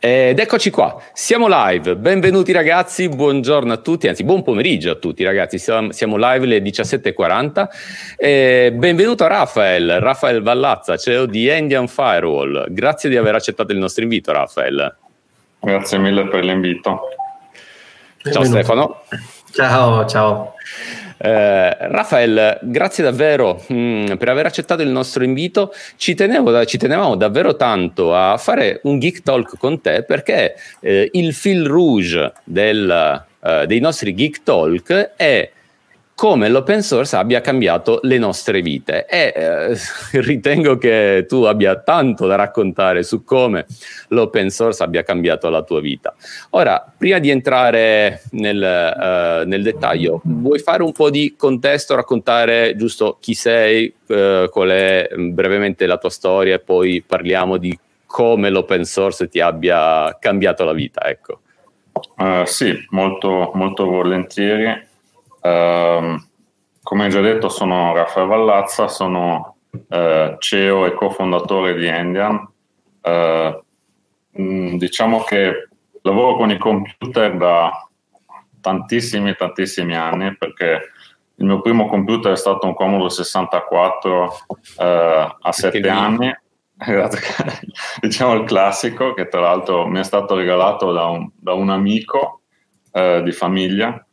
Ed eccoci qua, siamo live, benvenuti ragazzi, buongiorno a tutti, anzi buon pomeriggio a tutti ragazzi, siamo live alle 17.40 e benvenuto a Rafael, Rafael Vallazza, CEO di Indian Firewall, grazie di aver accettato il nostro invito Rafael. Grazie mille per l'invito. Ciao Stefano. Ciao, ciao. Eh, Rafael, grazie davvero mh, mm, per aver accettato il nostro invito. Ci, tenevo, ci, tenevamo davvero tanto a fare un Geek Talk con te perché eh, il fil rouge del, eh, dei nostri Geek Talk è come l'open source abbia cambiato le nostre vite e eh, ritengo che tu abbia tanto da raccontare su come l'open source abbia cambiato la tua vita. Ora, prima di entrare nel, uh, nel dettaglio, vuoi fare un po' di contesto, raccontare giusto chi sei, uh, qual è mm, brevemente la tua storia e poi parliamo di come l'open source ti abbia cambiato la vita, ecco. Uh, sì, molto, molto volentieri. Uh, come già detto, sono Raffaele Vallazza, sono uh, CEO e cofondatore di Endian. Uh, diciamo che lavoro con i computer da tantissimi, tantissimi anni perché il mio primo computer è stato un Commodore 64 eh, a sette anni, diciamo il classico, che tra l'altro mi è stato regalato da un, da un amico eh, di famiglia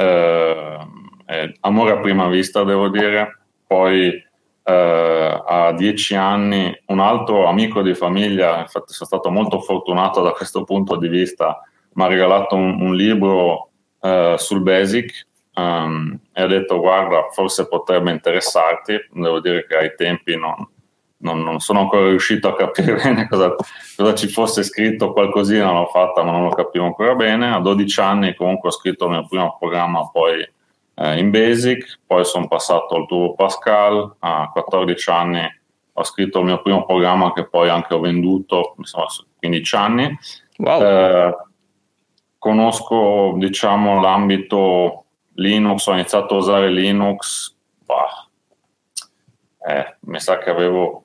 eh, eh, amore a prima vista, devo dire. Poi eh, a dieci anni un altro amico di famiglia, infatti sono stato molto fortunato da questo punto di vista, mi ha regalato un, un libro eh, sul Basic um, e ha detto guarda forse potrebbe interessarti, devo dire che ai tempi non, non, non, sono ancora riuscito a capire bene cosa, cosa, ci fosse scritto, qualcosina l'ho fatta ma non lo capivo ancora bene. A 12 anni comunque ho scritto il mio primo programma poi eh, in Basic, poi sono passato al Turbo Pascal, a 14 anni ho scritto il mio primo programma che poi anche ho venduto, insomma 15 anni. Wow. Eh, conosco diciamo l'ambito Linux, ho iniziato a usare Linux, bah, eh, mi sa che avevo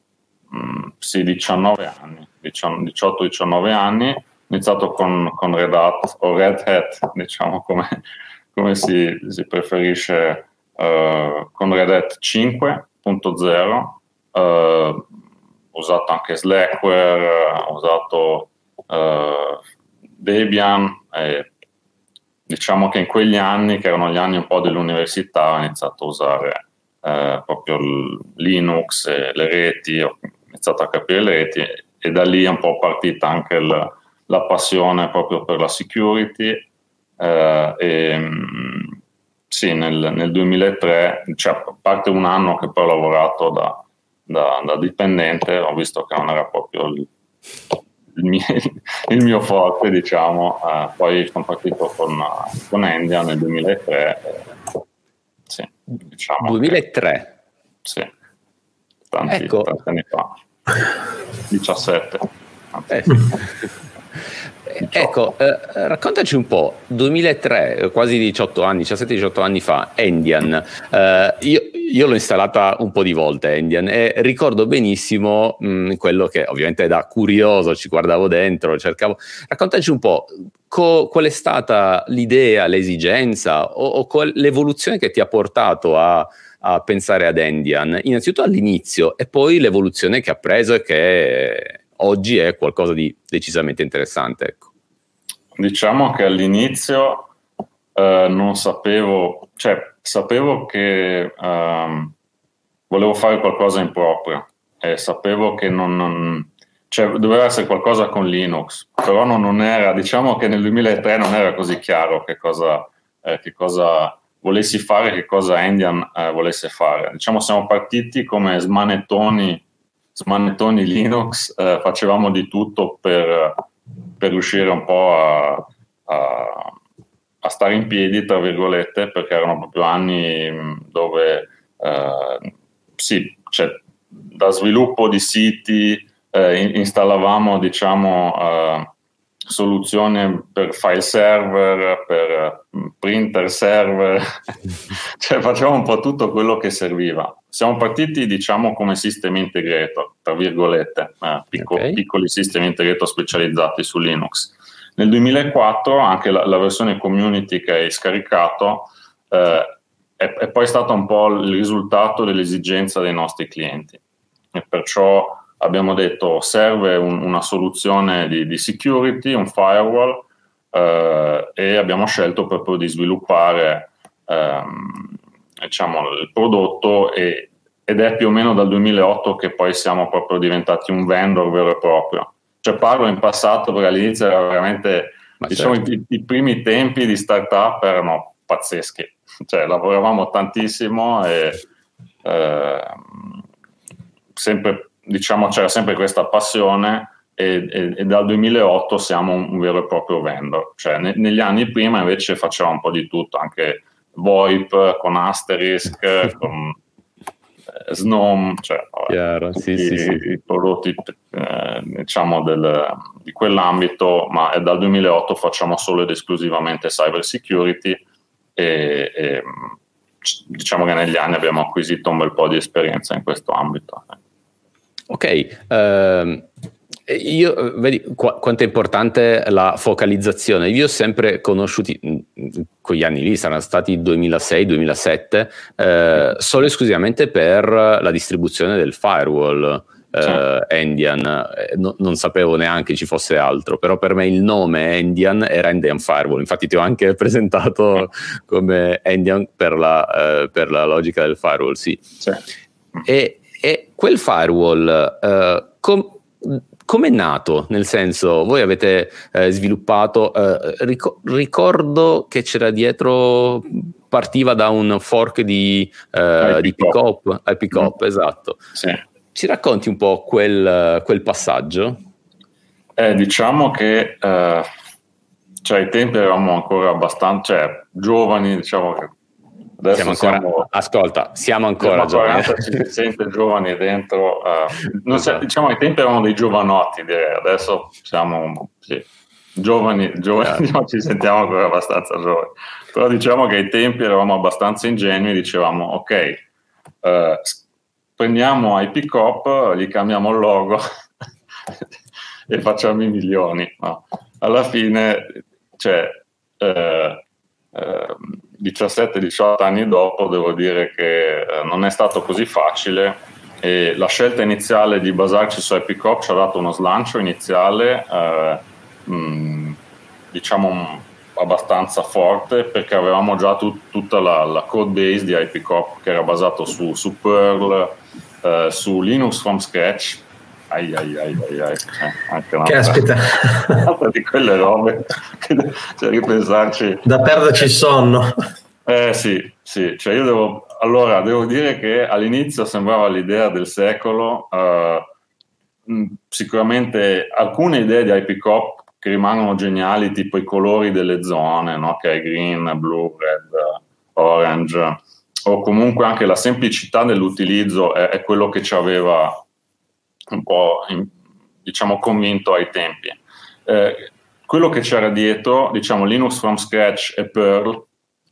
sì, 19 anni, 18-19 anni, ho iniziato con, con, Red Hat o Red Hat, diciamo come, come si, si, preferisce, uh, con Red Hat 5.0, uh, ho usato anche Slackware, ho usato uh, Debian e diciamo che in quegli anni, che erano gli anni un po' dell'università, ho iniziato a usare eh, proprio Linux le reti, iniziato a capire le reti e da lì è un po' partita anche il, la passione proprio per la security. Eh, e, mm, sì, nel, nel, 2003, cioè, a parte un anno che poi ho lavorato da, da, da dipendente, ho visto che non era proprio il, il, mio, il mio, forte, diciamo. Eh, poi sono partito con, con Endia nel 2003. Eh, sì, diciamo 2003? Che, sì, tanti, ecco. tanti anni fa. 17. Eh. Ecco, eh, raccontaci un po', 2003, quasi 18 anni, 17-18 anni fa, Endian, eh, io, io, l'ho installata un po' di volte Endian e ricordo benissimo mh, mm, quello che ovviamente da curioso ci guardavo dentro, cercavo, raccontaci un po' co- qual è stata l'idea, l'esigenza o, o l'evoluzione che ti ha portato a a pensare ad Endian, innanzitutto all'inizio e poi l'evoluzione che ha preso e che oggi è qualcosa di decisamente interessante. Ecco. Diciamo che all'inizio eh, non sapevo, cioè sapevo che eh, volevo fare qualcosa in proprio e sapevo che non, non cioè, doveva essere qualcosa con Linux, però non, non, era, diciamo che nel 2003 non era così chiaro che cosa, eh, che cosa volessi fare, che cosa Endian eh, volesse fare. Diciamo siamo partiti come smanettoni, smanettoni Linux, eh, facevamo di tutto per, per riuscire un po' a, a, a, stare in piedi, tra virgolette, perché erano proprio anni dove eh, sì, cioè, da sviluppo di siti eh, installavamo diciamo, eh, soluzioni per file server, per mm, printer server, cioè facciamo un po' tutto quello che serviva. Siamo partiti, diciamo, come system integrator, tra virgolette, eh, picco, okay. piccoli system integrator specializzati su Linux. Nel 2004 anche la, la versione community che hai scaricato eh, è, è poi stata un po' il risultato dell'esigenza dei nostri clienti e perciò abbiamo detto serve un, una soluzione di, di, security, un firewall eh, e abbiamo scelto proprio di sviluppare ehm, diciamo, il prodotto e, ed è più o meno dal 2008 che poi siamo proprio diventati un vendor vero e proprio. Cioè parlo in passato perché all'inizio era veramente, Ma diciamo, certo. i, i, primi tempi di startup erano pazzeschi, cioè lavoravamo tantissimo e eh, sempre diciamo c'era sempre questa passione e, e, e, dal 2008 siamo un, vero e proprio vendor. Cioè, ne, negli anni prima invece facevamo un po' di tutto, anche VoIP con Asterisk, con eh, Snom, cioè Chiaro, sì, sì, sì. i prodotti eh, diciamo del, di quell'ambito, ma dal 2008 facciamo solo ed esclusivamente cyber security e, e diciamo che negli anni abbiamo acquisito un bel po' di esperienza in questo ambito. Ok, uh, io vedi qu- quanto è importante la focalizzazione. Io ho sempre conosciuti, quegli anni lì saranno stati 2006-2007, eh, solo e esclusivamente per la distribuzione del firewall. Uh, Endian, eh, no, non sapevo neanche ci fosse altro, però per me il nome Endian era Endian Firewall, infatti ti ho anche presentato come Endian per la, uh, per la logica del firewall, sì. sì. E, e quel firewall, uh, com- come è nato? Nel senso, voi avete eh, sviluppato, eh, ric- ricordo che c'era dietro, partiva da un fork di, eh, di Pickup, eh, Pickup mm. esatto. Sì. Ci racconti un po' quel, quel passaggio? Eh, diciamo che eh, cioè, ai tempi eravamo ancora abbastanza cioè, giovani, diciamo che Adesso siamo ancora, siamo, ascolta, siamo ancora giovani. si sente giovani dentro. Uh, esatto. diciamo ai tempi eravamo dei giovanotti, direi. Adesso siamo sì, giovani, giovani esatto. ci sentiamo ancora abbastanza giovani. Però diciamo che ai tempi eravamo abbastanza ingenui, dicevamo ok, uh, prendiamo IP Cop, gli cambiamo il logo e facciamo i milioni. No? Alla fine, cioè, uh, 17-18 anni dopo devo dire che eh, non è stato così facile e la scelta iniziale di basarci su Epicop ci ha dato uno slancio iniziale eh, mh, diciamo abbastanza forte perché avevamo già tut, tutta la, la, code base di Epicop che era basato su, su Perl, eh, su Linux from scratch ai ai ai ai, ai. Eh, anche un'altra, Caspita. un'altra di quelle robe cioè, ripensarci da perderci il sonno eh sì, sì, cioè io devo, allora devo dire che all'inizio sembrava l'idea del secolo, uh, sicuramente alcune idee di IP Cop che rimangono geniali, tipo i colori delle zone, no? che è green, blue, red, orange, o comunque anche la semplicità dell'utilizzo è, è quello che ci aveva un po' in, diciamo convinto ai tempi. Eh, quello che c'era dietro, diciamo Linux from scratch e Perl,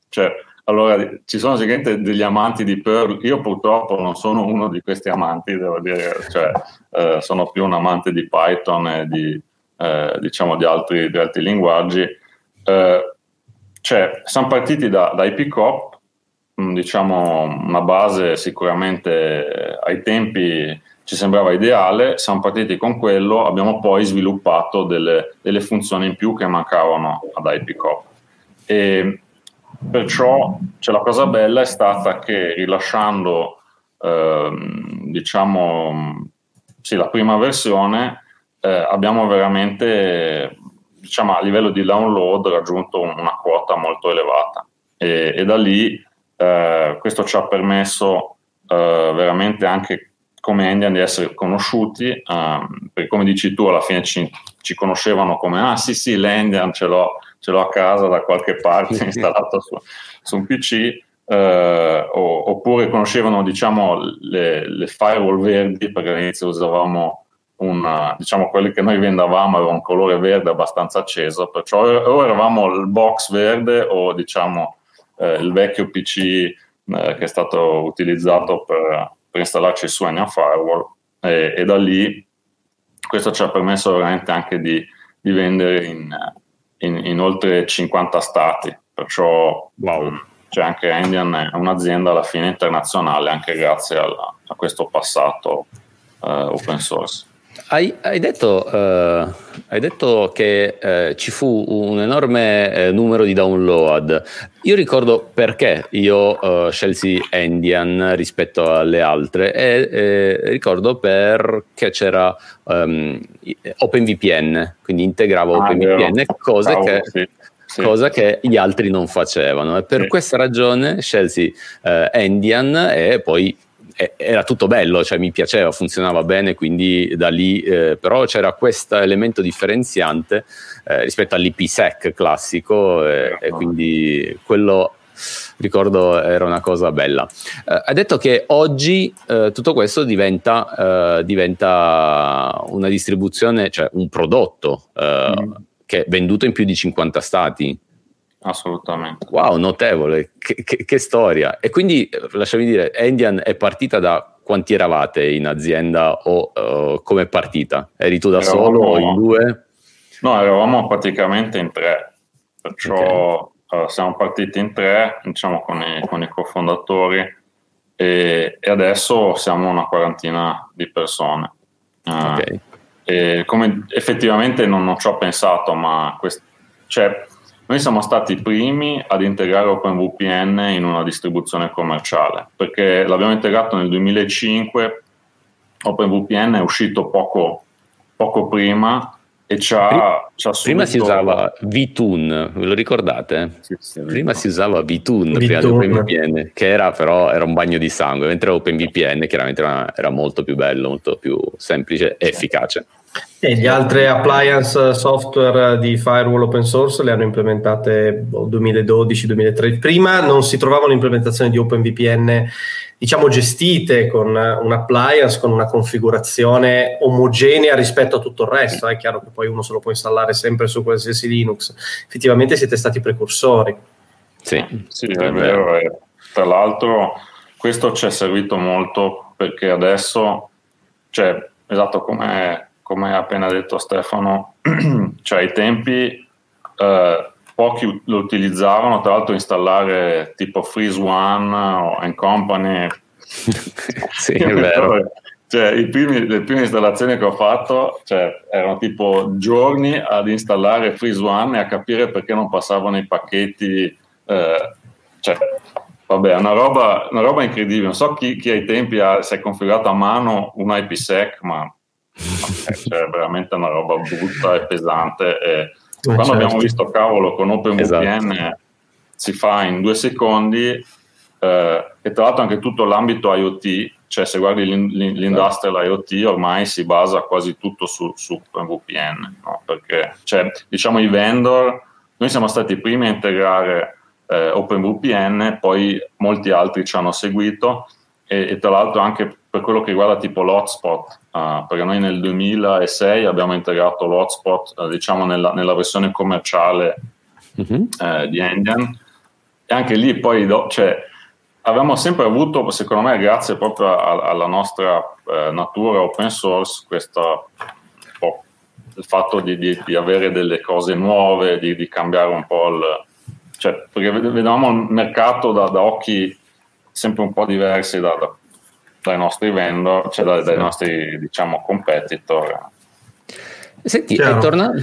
cioè, allora, ci sono sicuramente degli amanti di Perl, io purtroppo non sono uno di questi amanti, devo dire, cioè, eh, sono più un amante di Python e di, eh, diciamo, di, altri, di altri linguaggi. Eh, cioè, siamo partiti da, da IPCOP, mm, diciamo una base sicuramente eh, ai tempi ci sembrava ideale, siamo partiti con quello, abbiamo poi sviluppato delle, delle funzioni in più che mancavano ad IPCOP. E Perciò cioè, la cosa bella è stata che rilasciando ehm, diciamo sì, la prima versione eh, abbiamo veramente diciamo, a livello di download raggiunto una quota molto elevata e, e da lì eh, questo ci ha permesso eh, veramente anche come Indian di essere conosciuti, um, perché come dici tu alla fine ci, ci conoscevano come ah sì sì l'Indian ce l'ho ce l'ho a casa da qualche parte installato su, su un PC, eh, oppure conoscevano diciamo, le, le, firewall verdi, perché all'inizio usavamo un, diciamo quelli che noi vendavamo avevano un colore verde abbastanza acceso, perciò o eravamo il box verde o diciamo eh, il vecchio PC eh, che è stato utilizzato per, per installarci su Enya Firewall e, e, da lì questo ci ha permesso veramente anche di, di vendere in, in, in, oltre 50 stati, perciò wow. cioè anche Indian è un'azienda alla fine internazionale anche grazie alla, a questo passato uh, open source. Hai, hai, detto, uh, hai, detto, che uh, ci fu un enorme uh, numero di download. Io ricordo perché io scelsi Endian rispetto alle altre e eh, ricordo perché c'era um, OpenVPN, quindi integravo ah, OpenVPN, cose che... Sì. Sì. cosa che gli altri non facevano e per sì. questa ragione scelsi Endian e poi era tutto bello, cioè mi piaceva, funzionava bene, quindi da lì eh, però c'era questo elemento differenziante eh, rispetto all'IPsec classico eh, e quindi quello ricordo era una cosa bella. Eh, hai detto che oggi eh, tutto questo diventa, eh, diventa, una distribuzione, cioè un prodotto mm. che è venduto in più di 50 stati. Assolutamente. Wow, notevole, che, che, che, storia. E quindi, lasciami dire, Endian è partita da quanti eravate in azienda o uh, come è partita? Eri tu da eravamo, solo o in due? No, eravamo praticamente in tre, perciò okay. uh, siamo partiti in tre, diciamo con i, con i cofondatori e, e, adesso siamo una quarantina di persone. Uh, okay. E come effettivamente non, non ci ho pensato, ma quest- cioè, noi siamo stati i primi ad integrare OpenVPN in una distribuzione commerciale, perché l'abbiamo integrato nel 2005, OpenVPN è uscito poco, poco prima e prima, c'ha subito... prima si usava VTune, ve lo ricordate? Sì, sì, prima si usava VTune, prima di OpenVPN, che era però era un bagno di sangue, mentre OpenVPN chiaramente era, era molto più bello, molto più semplice e efficace. E gli altri appliance software di firewall open source le hanno implementate 2012-2013. Boh, Prima non si trovavano implementazioni di OpenVPN, diciamo, gestite con un appliance, con una configurazione omogenea rispetto a tutto il resto. È chiaro che poi uno se lo può installare sempre su qualsiasi Linux. Effettivamente siete stati precursori. Sì, sì è vero. E tra l'altro questo ci è servito molto perché adesso, cioè, esatto come come ha appena detto Stefano, cioè ai tempi eh, pochi lo utilizzavano, tra l'altro installare tipo Freeze One o and Company. sì, è vero. Cioè, primi, le prime installazioni che ho fatto cioè, erano tipo giorni ad installare Freeze One e a capire perché non passavano i pacchetti. Eh, cioè, vabbè, una roba, una roba incredibile. Non so chi, chi ai tempi ha, si è configurato a mano un IPsec, ma cioè veramente una roba brutta e pesante. E eh, quando certo. abbiamo visto cavolo con OpenVPN esatto. si fa in due secondi eh, e tra l'altro anche tutto l'ambito IoT, cioè se guardi l'industrial IoT ormai si basa quasi tutto su, su OpenVPN, no? perché cioè, diciamo i vendor, noi siamo stati i primi a integrare eh, OpenVPN, poi molti altri ci hanno seguito e, e tra l'altro anche per quello che riguarda tipo l'hotspot, uh, perché noi nel 2006 abbiamo integrato l'hotspot uh, diciamo nella, nella, versione commerciale uh-huh. uh, di Endian e anche lì poi do, cioè, abbiamo sempre avuto, secondo me grazie proprio a, alla nostra eh, natura open source, questo il fatto di, di, di, avere delle cose nuove, di, di cambiare un po' il... Cioè, perché vedevamo il mercato da, da occhi sempre un po' diversi da, da, dai nostri vendor, cioè dai, dai nostri diciamo competitor. Senti, eh, tornando...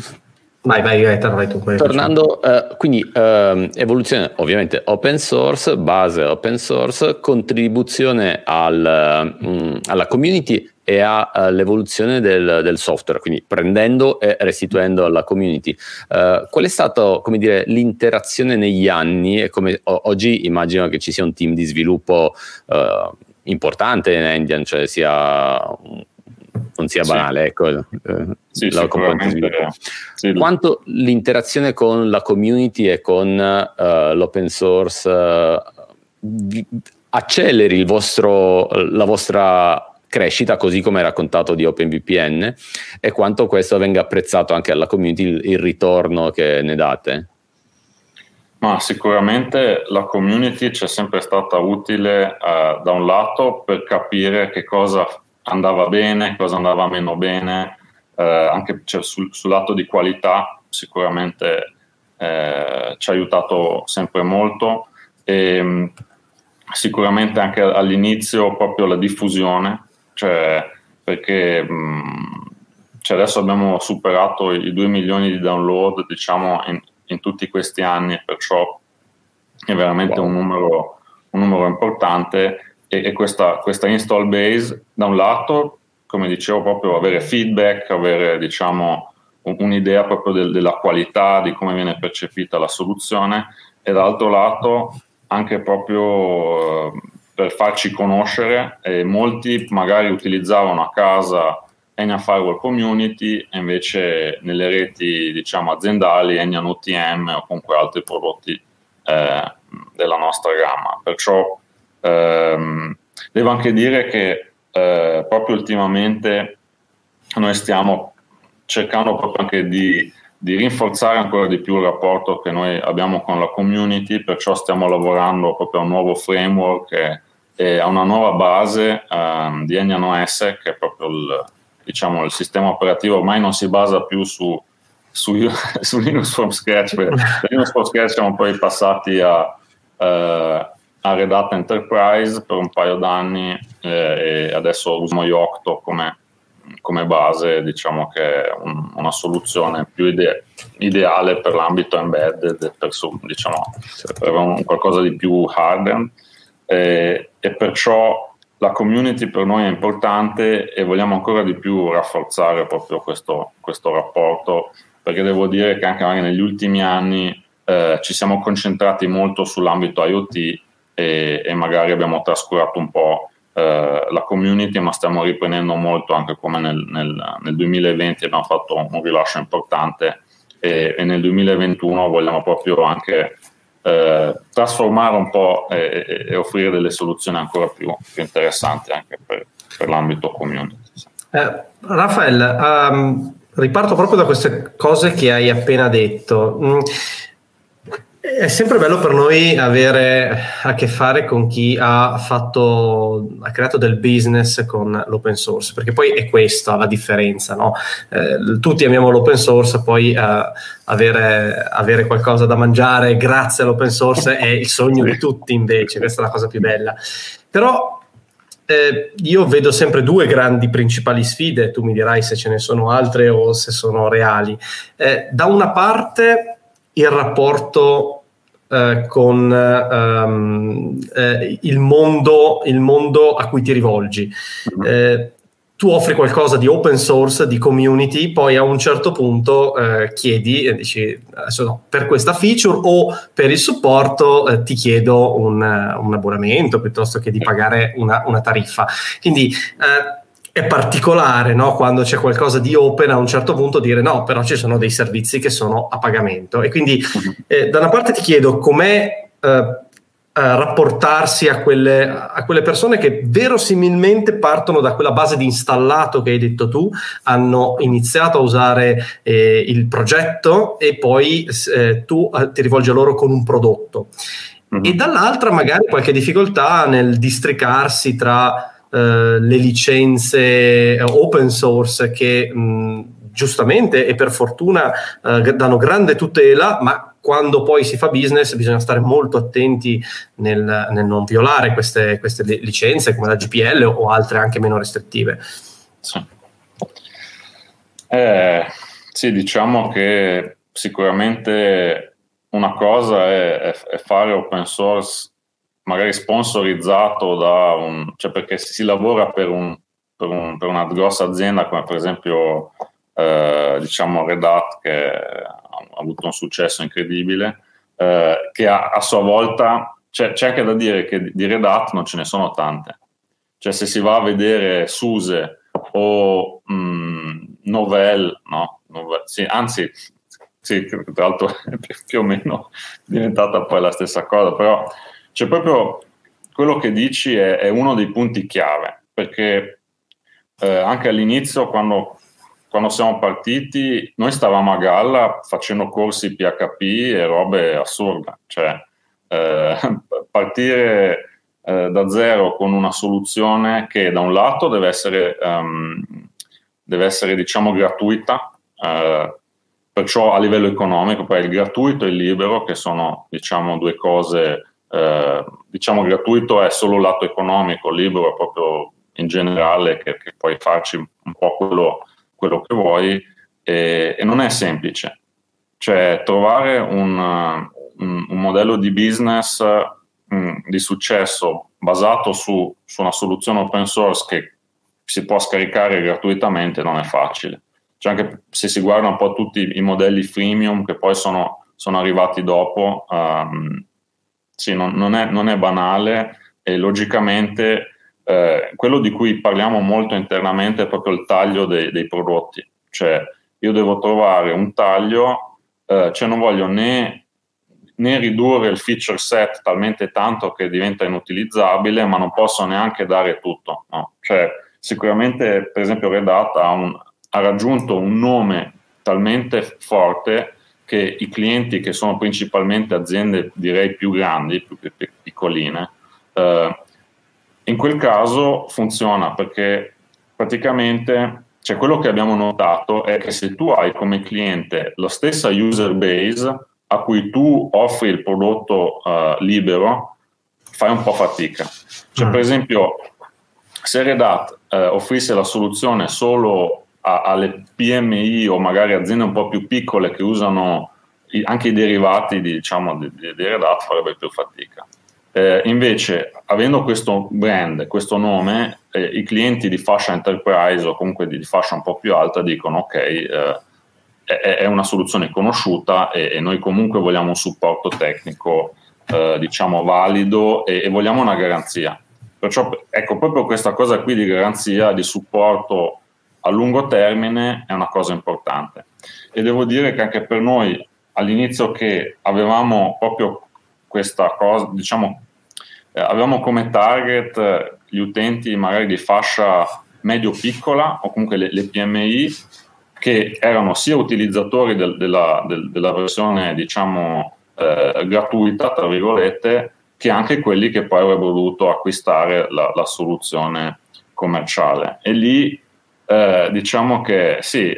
Vai, vai, vai, vai tu. Tornando, uh, quindi uh, evoluzione ovviamente open source, base open source, contribuzione al, um, alla community e all'evoluzione del, del, software, quindi prendendo e restituendo alla community. Uh, qual è stata, come dire, l'interazione negli anni e come o- oggi immagino che ci sia un team di sviluppo importante in Indian, cioè sia non sia banale, sì. ecco, eh, sì, la sì. Quanto l'interazione con la community e con uh, l'open source uh, acceleri vostro, la vostra crescita, così come raccontato di OpenVPN, e quanto questo venga apprezzato anche alla community, il, il ritorno che ne date. Ma sicuramente la community ci è sempre stata utile uh, da un lato per capire che cosa andava bene, cosa andava meno bene, uh, anche cioè, sul, sul, lato di qualità sicuramente uh, ci ha aiutato sempre molto. E um, sicuramente anche all'inizio proprio la diffusione, cioè perché um, cioè adesso abbiamo superato i 2 milioni di download diciamo in, in tutti questi anni, perciò è veramente wow. un, numero, un, numero, importante e, e questa, questa, install base da un lato, come dicevo, proprio avere feedback, avere diciamo un'idea proprio del, della qualità, di come viene percepita la soluzione e dall'altro lato anche proprio eh, per farci conoscere e molti magari utilizzavano a casa Enya Firewall Community e invece nelle reti diciamo, aziendali Enya UTM o comunque altri prodotti eh, della nostra gamma. Perciò ehm, devo anche dire che eh, proprio ultimamente noi stiamo cercando proprio anche di, di, rinforzare ancora di più il rapporto che noi abbiamo con la community, perciò stiamo lavorando proprio a un nuovo framework e, e a una nuova base ehm, di Enya OS che è proprio il diciamo, il sistema operativo ormai non si basa più su, su, su Linux from scratch, da Linux from scratch siamo poi passati a, eh, a Red Hat Enterprise per un paio d'anni eh, e adesso usiamo Yocto come, come base, diciamo che è un, una soluzione più ide- ideale per l'ambito embedded, per, diciamo, per un, qualcosa di più hardened eh, e perciò la community per noi è importante e vogliamo ancora di più rafforzare proprio questo, questo rapporto, perché devo dire che anche negli ultimi anni eh, ci siamo concentrati molto sull'ambito IoT e, e magari abbiamo trascurato un po' eh, la community, ma stiamo riprendendo molto anche come nel, nel, nel 2020 abbiamo fatto un rilascio importante e, e nel 2021 vogliamo proprio anche eh, trasformare un po' e, e, offrire delle soluzioni ancora più, più interessanti anche per, per l'ambito community. Eh, Raffaele, um, riparto proprio da queste cose che hai appena detto. Mm, è sempre bello per noi avere a che fare con chi ha fatto, ha creato del business con l'open source, perché poi è questa la differenza, no? eh, tutti amiamo l'open source, poi eh, avere, avere, qualcosa da mangiare grazie all'open source è il sogno di tutti invece, questa è la cosa più bella. Però eh, io vedo sempre due grandi principali sfide, tu mi dirai se ce ne sono altre o se sono reali. Eh, da una parte il rapporto eh, con um, eh, il, mondo, il, mondo, a cui ti rivolgi. Mm-hmm. Eh, tu offri qualcosa di open source, di community, poi a un certo punto eh, chiedi e dici no, per questa feature o per il supporto eh, ti chiedo un, un, abbonamento piuttosto che di pagare una, una tariffa. Quindi eh, è particolare no? quando c'è qualcosa di open a un certo punto dire no, però ci sono dei servizi che sono a pagamento. E quindi mhm. eh, da una parte ti chiedo com'è eh, rapportarsi a quelle, a quelle, persone che verosimilmente partono da quella base di installato che hai detto tu, hanno iniziato a usare eh, il progetto e poi eh, tu eh, ti rivolgi a loro con un prodotto. Mm-hmm. E dall'altra magari qualche difficoltà nel districarsi tra eh, le licenze eh, open source che mh, giustamente e per fortuna uh, danno grande tutela, ma quando poi si fa business bisogna stare molto attenti nel, nel non violare queste, queste, licenze come la GPL o altre anche meno restrittive. Sì. Eh, sì, diciamo che sicuramente una cosa è, è fare open source magari sponsorizzato da un, cioè perché si lavora per, un, per, un, per una grossa azienda come per esempio eh, diciamo Red Hat che ha avuto un successo incredibile, eh, che a, a, sua volta c'è, c'è, anche da dire che di Red Hat non ce ne sono tante. Cioè se si va a vedere Suse o mh, mm, Novell, no? Novell, sì, anzi, sì, tra l'altro è più o meno diventata poi la stessa cosa, però c'è proprio quello che dici è, è uno dei punti chiave, perché eh, anche all'inizio quando, quando, siamo partiti, noi stavamo a galla facendo corsi PHP e robe assurde, cioè eh, partire eh, da zero con una soluzione che da un lato deve essere, um, deve essere diciamo gratuita, eh, perciò a livello economico, poi il gratuito e il libero, che sono diciamo due cose eh, diciamo gratuito è solo lato economico, libero è proprio in generale che, che puoi farci un po' quello, quello che vuoi e, e, non è semplice. Cioè trovare un, un, un modello di business mm, di successo basato su, su, una soluzione open source che si può scaricare gratuitamente non è facile. Cioè anche se si guarda un po' tutti i modelli freemium che poi sono, sono arrivati dopo, um, sì, non, non, è, non, è, banale e logicamente eh, quello di cui parliamo molto internamente è proprio il taglio dei, dei prodotti, cioè io devo trovare un taglio, eh, cioè non voglio né, né, ridurre il feature set talmente tanto che diventa inutilizzabile, ma non posso neanche dare tutto. No? Cioè, sicuramente, per esempio, Red Hat ha, un, ha raggiunto un nome talmente forte che i clienti che sono principalmente aziende direi più grandi, più, piccoline, eh, in quel caso funziona perché praticamente cioè quello che abbiamo notato è che se tu hai come cliente la stessa user base a cui tu offri il prodotto uh, libero, fai un po' fatica. Cioè, mm. per esempio, se Red Hat uh, offrisse la soluzione solo a, alle PMI o magari aziende un po' più piccole che usano i, anche i derivati di, diciamo, di, di, di Red Hat farebbe più fatica. Eh, invece, avendo questo brand, questo nome, eh, i clienti di fascia enterprise o comunque di, di, fascia un po' più alta dicono ok, eh, è, è, una soluzione conosciuta e, e, noi comunque vogliamo un supporto tecnico eh, diciamo valido e, e, vogliamo una garanzia. Perciò ecco, proprio questa cosa qui di garanzia, di supporto a lungo termine è una cosa importante. E devo dire che anche per noi all'inizio che avevamo proprio questa cosa, diciamo, eh, avevamo come target gli utenti magari di fascia medio-piccola o comunque le, le PMI che erano sia utilizzatori del, della, del, della, versione diciamo eh, gratuita tra virgolette che anche quelli che poi avrebbero dovuto acquistare la, la soluzione commerciale e lì eh, diciamo che sì,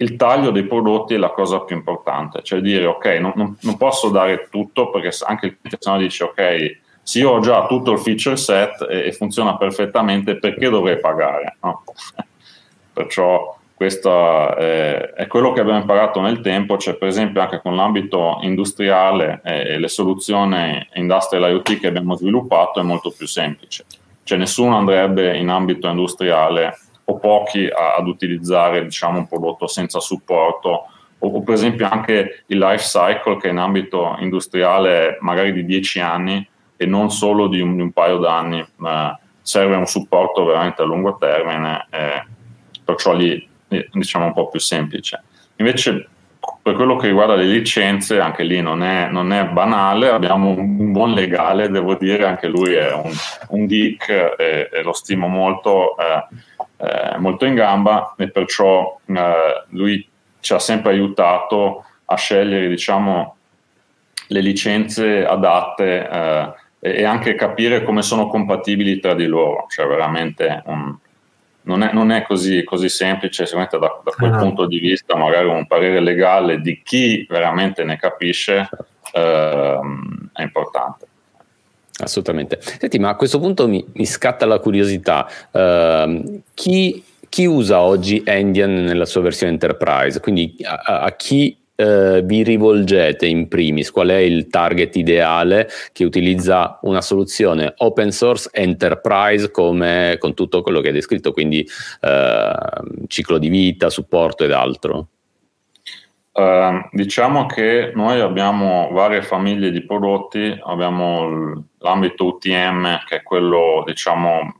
il taglio dei prodotti è la cosa più importante, cioè dire ok, non, non, non posso dare tutto perché anche il cliente dice ok, se io ho già tutto il feature set e, e funziona perfettamente, perché dovrei pagare? No? Perciò questo è, è, quello che abbiamo imparato nel tempo, cioè per esempio anche con l'ambito industriale e le soluzioni industrial IoT che abbiamo sviluppato è molto più semplice, cioè nessuno andrebbe in ambito industriale o pochi a, ad utilizzare diciamo, un prodotto senza supporto o, o, per esempio anche il life cycle che in ambito industriale è magari di 10 anni e non solo di un, di un paio d'anni, eh, serve un supporto veramente a lungo termine, eh, perciò lì diciamo un po' più semplice. Invece per quello che riguarda le licenze, anche lì non è, non è banale, abbiamo un, un, buon legale, devo dire, anche lui è un, un geek e, e, lo stimo molto. Eh, eh, molto in gamba e perciò eh, lui ci ha sempre aiutato a scegliere diciamo, le licenze adatte eh, e anche capire come sono compatibili tra di loro, cioè veramente un, non, è, non è, così, così semplice, sicuramente da, da quel no. punto di vista magari un parere legale di chi veramente ne capisce ehm, è importante. Assolutamente. Senti, ma a questo punto mi, mi scatta la curiosità. Uh, chi, chi, usa oggi Endian nella sua versione enterprise? Quindi a, a chi uh, vi rivolgete in primis? Qual è il target ideale che utilizza una soluzione open source enterprise come, con tutto quello che hai descritto, quindi uh, ciclo di vita, supporto ed altro? Uh, diciamo che noi abbiamo varie famiglie di prodotti, abbiamo l'ambito UTM che è quello diciamo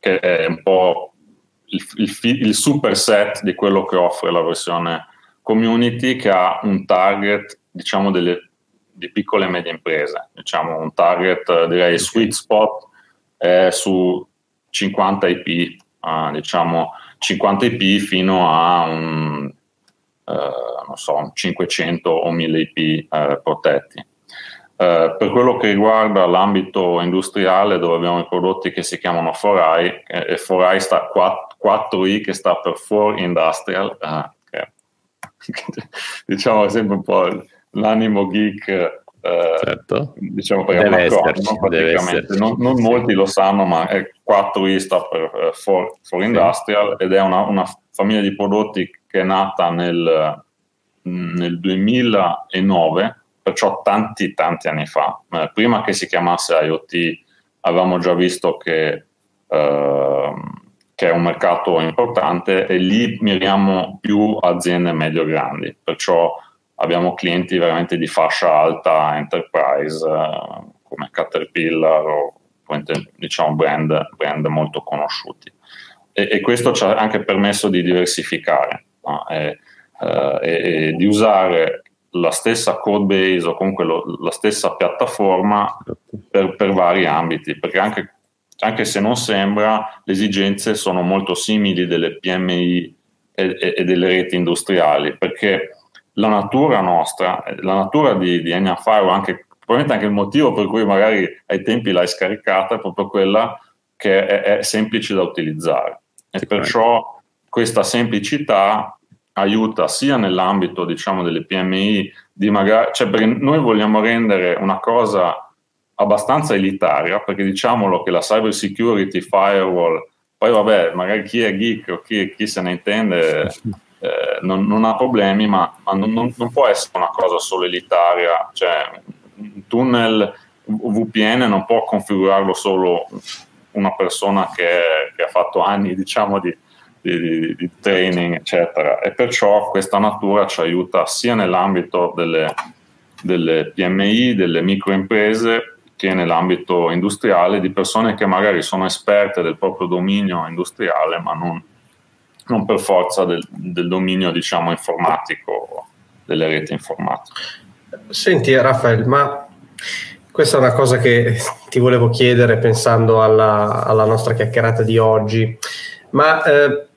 che è un po' il, il, il superset di quello che offre la versione community che ha un target diciamo delle, di piccole e medie imprese, diciamo un target direi sweet spot è su 50 IP uh, diciamo 50 IP fino a un, non so, 500 o 1000 IP uh, protetti. Uh, per quello che riguarda l'ambito industriale, dove abbiamo i prodotti che si chiamano 4i, e 4i sta 4, i che sta per 4 Industrial, uh, che, diciamo sempre un po' l'animo geek eh, certo. diciamo perché deve esserci, praticamente. Non, non, molti lo sanno, ma è 4i sta per uh, for. Industrial ed è una, una, famiglia di prodotti che è nata nel, nel 2009, perciò tanti tanti anni fa. Eh, prima che si chiamasse IoT avevamo già visto che, uh, che è un mercato importante e lì miriamo più aziende medio-grandi, perciò abbiamo clienti veramente di fascia alta enterprise eh, come Caterpillar o diciamo brand, brand molto conosciuti. E, e, questo ci ha anche permesso di diversificare no? e, eh, e, di usare la stessa code base o comunque lo, la stessa piattaforma per, per vari ambiti, perché anche, anche, se non sembra, le esigenze sono molto simili delle PMI e, e delle reti industriali, perché la natura nostra, la natura di, di Enya Firewall, anche, probabilmente anche il motivo per cui magari ai tempi l'hai scaricata è proprio quella che è, è semplice da utilizzare. E perciò questa semplicità aiuta sia nell'ambito diciamo delle PMI di magari, cioè perché noi vogliamo rendere una cosa abbastanza elitaria perché diciamolo che la cyber security firewall poi vabbè magari chi è geek o chi, chi se ne intende eh, non, non, ha problemi, ma, ma non, non, può essere una cosa solo elitaria, cioè un tunnel VPN non può configurarlo solo una persona che, che ha fatto anni diciamo, di, di, di, di, training, eccetera. E perciò questa natura ci aiuta sia nell'ambito delle, delle PMI, delle microimprese, che nell'ambito industriale, di persone che magari sono esperte del proprio dominio industriale, ma non, non per forza del, del dominio diciamo informatico delle reti informatiche. Senti Raffaele, ma questa è una cosa che ti volevo chiedere pensando alla, alla nostra chiacchierata di oggi, ma eh,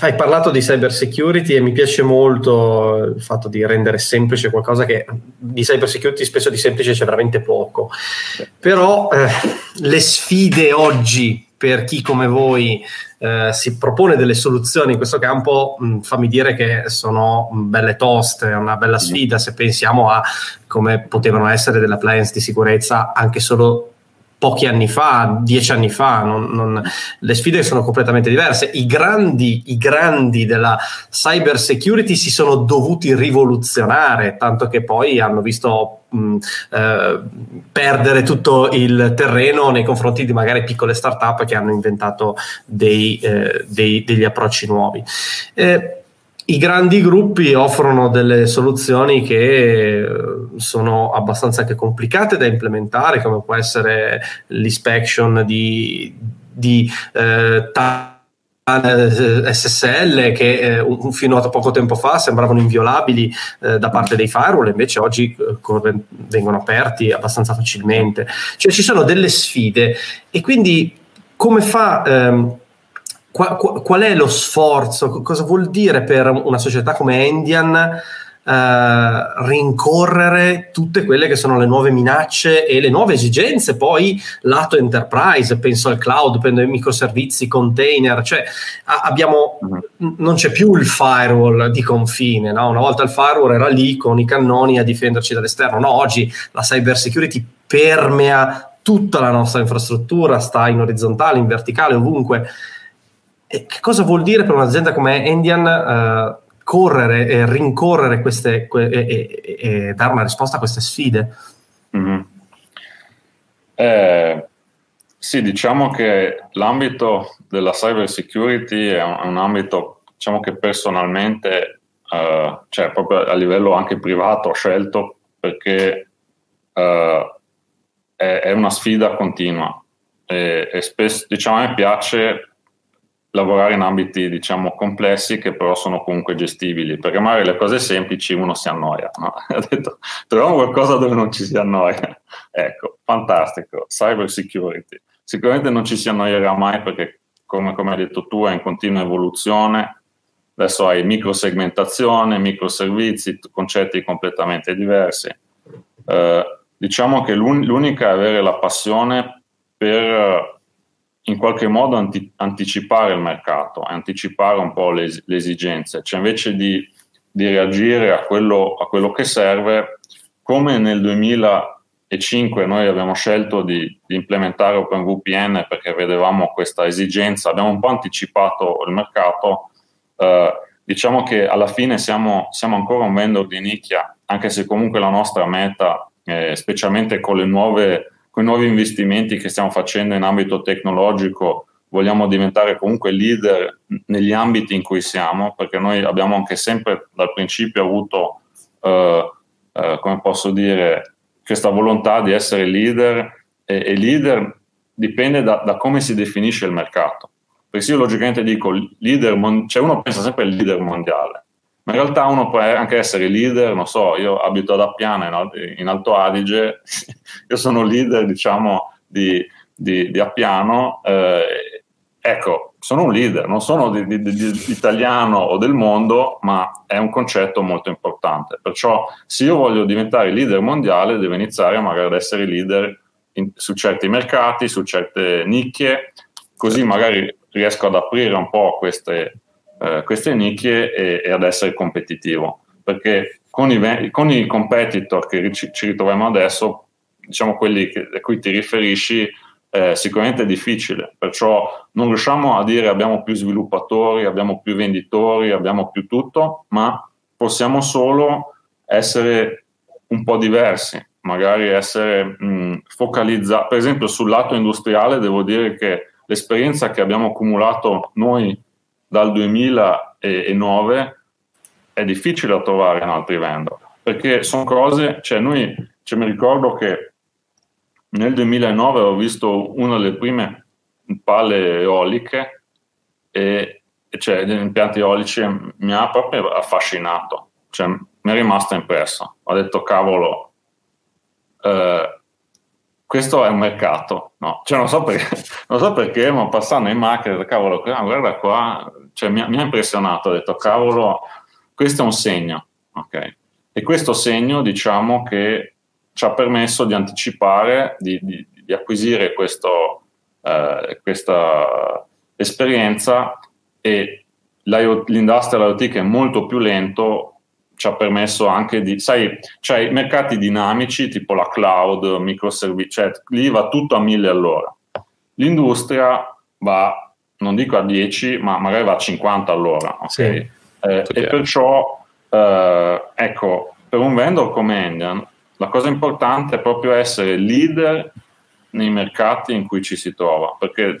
hai parlato di cyber security e mi piace molto il fatto di rendere semplice qualcosa che di cyber security spesso di semplice c'è veramente poco, però eh, le sfide oggi per chi come voi eh, si propone delle soluzioni in questo campo, mh, fammi dire che sono belle toste, è una bella sfida se pensiamo a come potevano essere delle appliance di sicurezza anche solo pochi anni fa, dieci anni fa, non, non, le sfide sono completamente diverse. I grandi, I grandi della cyber security si sono dovuti rivoluzionare, tanto che poi hanno visto mh, eh, perdere tutto il terreno nei confronti di magari piccole start-up che hanno inventato dei, eh, dei, degli approcci nuovi. Eh, i grandi gruppi offrono delle soluzioni che eh, sono abbastanza anche complicate da implementare, come può essere l'inspection di, di eh, SSL che eh, fino a poco tempo fa sembravano inviolabili eh, da parte dei firewall, invece oggi eh, corre, vengono aperti abbastanza facilmente. Cioè ci sono delle sfide e quindi come fa... Ehm, qual, qual, è lo sforzo? Cosa vuol dire per una società come Endian eh, rincorrere tutte quelle che sono le nuove minacce e le nuove esigenze poi lato enterprise, penso al cloud, penso ai microservizi, container, cioè abbiamo, uh-huh. non c'è più il firewall di confine, no? una volta il firewall era lì con i cannoni a difenderci dall'esterno, no? oggi la cyber security permea tutta la nostra infrastruttura, sta in orizzontale, in verticale, ovunque. Che cosa vuol dire per un'azienda come Endian eh, correre e rincorrere queste que- e, e, e, dare una risposta a queste sfide? Mm-hmm. Eh, sì, diciamo che l'ambito della cyber security è un, un ambito diciamo che personalmente, eh, cioè proprio a livello anche privato, ho scelto perché eh, è, è, una sfida continua e, e spesso diciamo a me piace lavorare in ambiti diciamo complessi che però sono comunque gestibili perché magari le cose semplici uno si annoia no? ha detto troviamo qualcosa dove non ci si annoia ecco fantastico cyber security sicuramente non ci si annoierà mai perché come, come hai detto tu, è in continua evoluzione. Adesso hai microsegmentazione, microservizi, concetti completamente diversi. Eh, diciamo che l'unica è avere la passione per in qualche modo anti- anticipare il mercato, anticipare un po' le, le esigenze, cioè invece di, di reagire a quello, a quello, che serve, come nel 2005 noi abbiamo scelto di, di implementare OpenVPN perché vedevamo questa esigenza, abbiamo un po' anticipato il mercato, eh, diciamo che alla fine siamo, siamo ancora un vendor di nicchia, anche se comunque la nostra meta, eh, specialmente con le nuove con i nuovi investimenti che stiamo facendo in ambito tecnologico vogliamo diventare comunque leader negli ambiti in cui siamo, perché noi abbiamo anche sempre dal principio avuto, eh, eh, come posso dire, questa volontà di essere leader e, e leader dipende da, da, come si definisce il mercato. Perché se io logicamente dico leader, mon- cioè uno pensa sempre al leader mondiale, ma in realtà uno può anche essere leader, non so, io abito ad Appiana in, Alto Adige, io sono leader, diciamo, di, di, di Appiano, eh, ecco, sono un leader, non sono di, di, di, italiano o del mondo, ma è un concetto molto importante. Perciò se io voglio diventare leader mondiale, devo iniziare magari ad essere leader in, su certi mercati, su certe nicchie, così magari riesco ad aprire un po' queste eh, queste nicchie e, e, ad essere competitivo. Perché con i, con i competitor che ci, ci, ritroviamo adesso, diciamo quelli che, a cui ti riferisci, eh, sicuramente è difficile. Perciò non riusciamo a dire abbiamo più sviluppatori, abbiamo più venditori, abbiamo più tutto, ma possiamo solo essere un po' diversi, magari essere focalizzati. Per esempio sul lato industriale devo dire che l'esperienza che abbiamo accumulato noi dal 2009 è difficile da trovare in altri vendor perché sono cose, cioè noi, cioè mi ricordo che nel 2009 ho visto una delle prime palle eoliche e, cioè gli impianti eolici mi ha proprio affascinato, cioè mi è rimasto impresso, ho detto cavolo, eh, questo è un mercato, no? Cioè non so perché, non so perché ma passando in macchina, cavolo, guarda qua, cioè, mi, mi, ha impressionato, ho detto, cavolo, questo è un segno, ok? E questo segno, diciamo, che ci ha permesso di anticipare, di, di, di acquisire questo, eh, questa esperienza e l'industrial IoT che è molto più lento ci ha permesso anche di, sai, c'hai mercati dinamici tipo la cloud, microservizi, cioè lì va tutto a mille all'ora. L'industria va, non dico a 10, ma magari va a 50 all'ora. Okay? Sì, eh, e perciò, eh, ecco, per un vendor come Endian, la cosa importante è proprio essere leader nei mercati in cui ci si trova, perché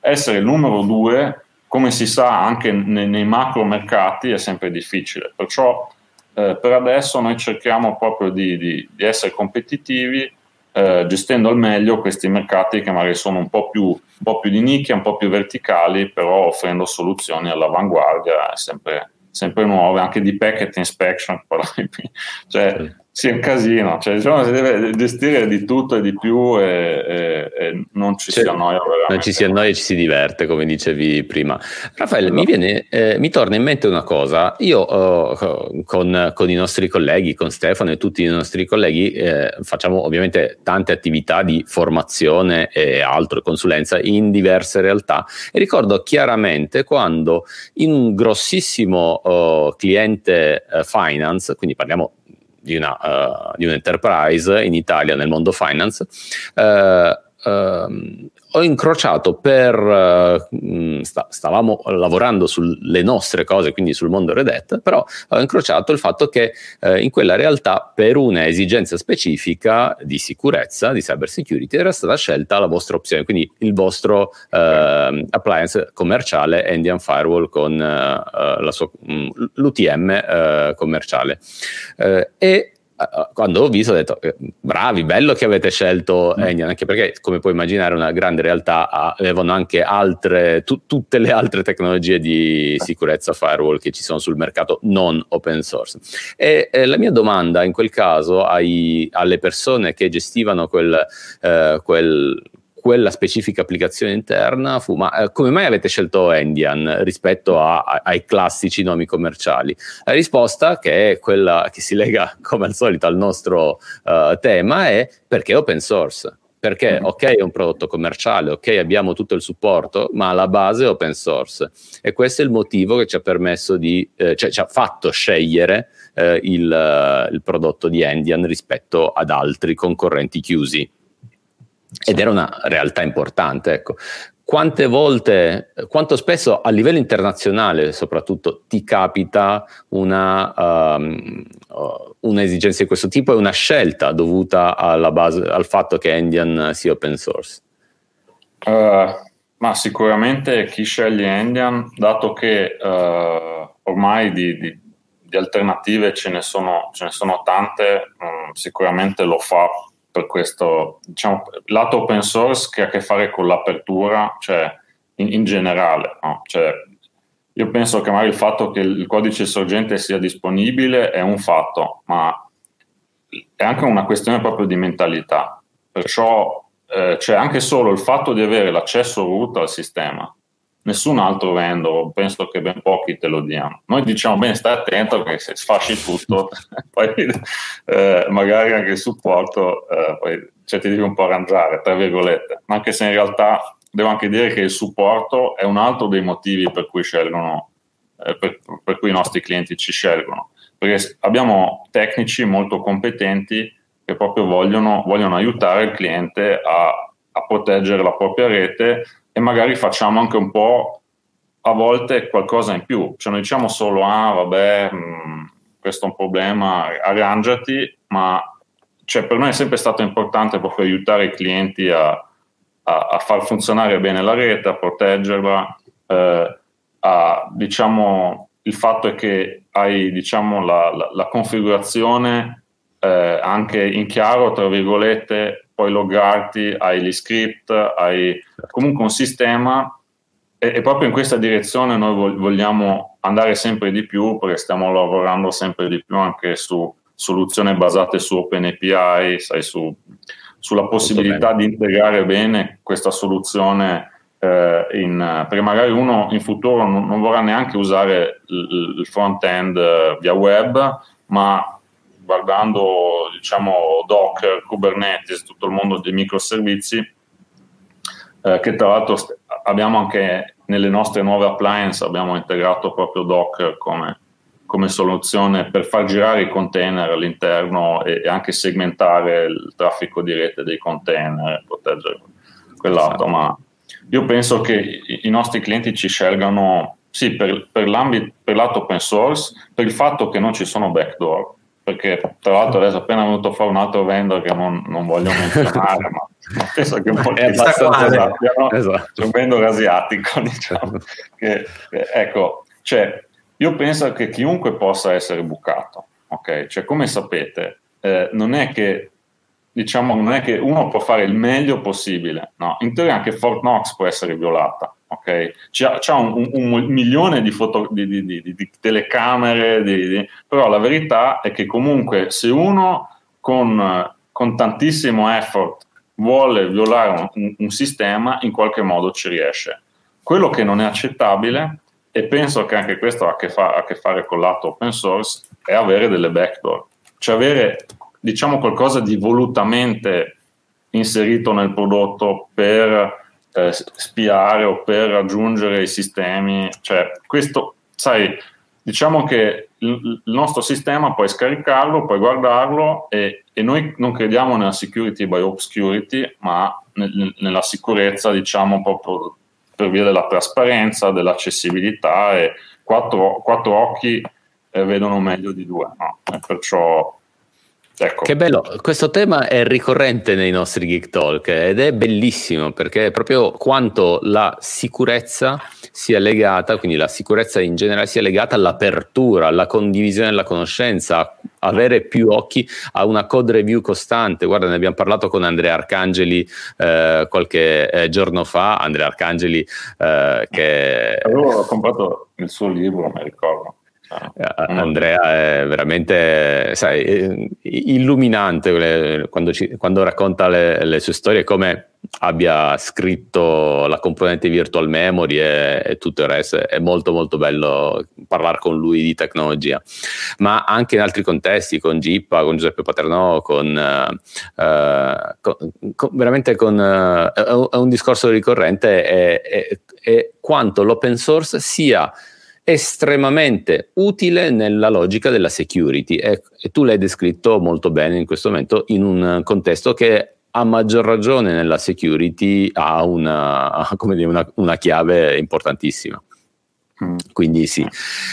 essere il numero due, come si sa anche nei, nei macro mercati, è sempre difficile. Perciò eh, per adesso noi cerchiamo proprio di, di, di essere competitivi eh, gestendo al meglio questi mercati che magari sono un po' più, un po più di nicchia, un po' più verticali, però offrendo soluzioni all'avanguardia, sempre, sempre nuove, anche di packet inspection, cioè, sì, è un casino, cioè, diciamo, si deve gestire di tutto e di più e, e, e non ci cioè, si annoia veramente. Non ci si annoia e ci si diverte, come dicevi prima. Raffaele, no. mi, viene, eh, mi torna in mente una cosa. Io oh, con, con, i nostri colleghi, con Stefano e tutti i nostri colleghi, eh, facciamo ovviamente tante attività di formazione e altro, consulenza in diverse realtà. E ricordo chiaramente quando in un grossissimo oh, cliente uh, finance, quindi parliamo di, una, uh, di un enterprise in Italia nel mondo finance, uh, uh, ho incrociato per, uh, sta, stavamo lavorando sulle nostre cose, quindi sul mondo Red Hat, però ho incrociato il fatto che uh, in quella realtà per una esigenza specifica di sicurezza, di cyber security, era stata scelta la vostra opzione, quindi il vostro uh, appliance commerciale Indian Firewall con sua, um, l'UTM commerciale. e quando ho visto ho detto eh, bravi, bello che avete scelto mm. Endian, anche perché come puoi immaginare una grande realtà avevano anche altre, tu, tutte le altre tecnologie di sicurezza firewall che ci sono sul mercato non open source. E, e la mia domanda in quel caso ai, alle persone che gestivano quel, eh, quel quella specifica applicazione interna fu ma eh, come mai avete scelto Endian rispetto a, a, ai classici nomi commerciali? La risposta, che è quella che si lega come al solito al nostro uh, tema, è perché open source perché mm. ok è un prodotto commerciale, ok abbiamo tutto il supporto, ma la base è open source e questo è il motivo che ci ha permesso di, eh, cioè ci ha fatto scegliere eh, il, il, prodotto di Endian rispetto ad altri concorrenti chiusi. Ed era una realtà importante, ecco quante volte, quanto spesso a livello internazionale soprattutto ti capita una, um, un'esigenza di questo tipo e una scelta dovuta base, al fatto che Endian sia open source? Uh, ma sicuramente chi sceglie Endian, dato che uh, ormai di, di, di, alternative ce ne sono, ce ne sono tante, um, sicuramente lo fa per questo diciamo, lato open source che ha a che fare con l'apertura, cioè in, in generale. No? Cioè, io penso che magari il fatto che il codice sorgente sia disponibile è un fatto, ma è anche una questione proprio di mentalità. Perciò eh, c'è anche solo il fatto di avere l'accesso root al sistema nessun altro vendor, penso che ben pochi te lo diano. Noi diciamo bene, stai attento che se sfasci tutto, poi eh, magari anche il supporto, eh, poi cioè, ti devi un po' arrangiare, tra virgolette, anche se in realtà devo anche dire che il supporto è un altro dei motivi per cui scelgono, eh, per, per cui i nostri clienti ci scelgono, perché abbiamo tecnici molto competenti che proprio vogliono, vogliono aiutare il cliente a, a proteggere la propria rete e magari facciamo anche un po' a volte qualcosa in più, cioè noi diciamo solo ah vabbè mh, mm, questo è un problema, arrangiati, ma cioè, per noi è sempre stato importante proprio aiutare i clienti a, a, a far funzionare bene la rete, a proteggerla, eh, a, diciamo, il fatto è che hai diciamo, la, la, la configurazione eh, anche in chiaro, tra virgolette, puoi loggarti, hai gli script, hai comunque un sistema. E, e proprio in questa direzione noi vogliamo andare sempre di più perché stiamo lavorando sempre di più anche su soluzioni basate su OpenAPI, sai, su, sulla possibilità di integrare bene questa soluzione eh, in, perché magari uno in futuro non, non vorrà neanche usare il, il front-end eh, via web, ma guardando diciamo, Docker, Kubernetes, tutto il mondo dei microservizi, eh, che tra l'altro st- abbiamo anche nelle nostre nuove appliance, abbiamo integrato proprio Docker come, come soluzione per far girare i container all'interno e, e, anche segmentare il traffico di rete dei container, proteggere quell'altro. Ma io penso che i, i nostri clienti ci scelgano sì, per, per, per lato open source, per il fatto che non ci sono backdoor perché tra l'altro adesso appena venuto fuori un altro vendor che non, non voglio menzionare, ma penso che molti sappiano, esatto. c'è un vendor asiatico, diciamo, che, ecco, cioè, io penso che chiunque possa essere bucato, ok? Cioè, come sapete, eh, non è che diciamo, non è che uno può fare il meglio possibile, no? In teoria anche Fort Knox può essere violata, ok? C'ha, c'ha un, un, un, milione di, foto, di, di, di telecamere, però la verità è che comunque se uno con, con tantissimo effort vuole violare un, un, sistema, in qualche modo ci riesce. Quello che non è accettabile, e penso che anche questo ha a che, fa, a che fare con lato open source, è avere delle backdoor, cioè avere diciamo qualcosa di volutamente inserito nel prodotto per eh, spiare o per raggiungere i sistemi. Cioè, questo, sai, diciamo che il, nostro sistema puoi scaricarlo, puoi guardarlo e, e, noi non crediamo nella security by obscurity, ma nel, nella sicurezza, diciamo, proprio per via della trasparenza, dell'accessibilità e quattro, quattro occhi eh, vedono meglio di due. No? perciò Ecco. Che bello, questo tema è ricorrente nei nostri Geek Talk ed è bellissimo perché è proprio quanto la sicurezza sia legata, quindi la sicurezza in generale sia legata all'apertura, alla condivisione della conoscenza, avere più occhi a una code review costante. Guarda, ne abbiamo parlato con Andrea Arcangeli eh, qualche eh, giorno fa, Andrea Arcangeli eh, che... Avevo comprato il suo libro, mi ricordo. Andrea è veramente sai, illuminante quando, ci, quando racconta le, le, sue storie, come abbia scritto la componente virtual memory e, e, tutto il resto. È molto molto bello parlare con lui di tecnologia, ma anche in altri contesti, con Gippa, con Giuseppe Paternò, con, uh, con, con veramente con uh, è un discorso ricorrente è quanto l'open source sia estremamente utile nella logica della security e, e, tu l'hai descritto molto bene in questo momento in un contesto che a maggior ragione nella security ha una, dire, una, una chiave importantissima. Mm. Quindi sì.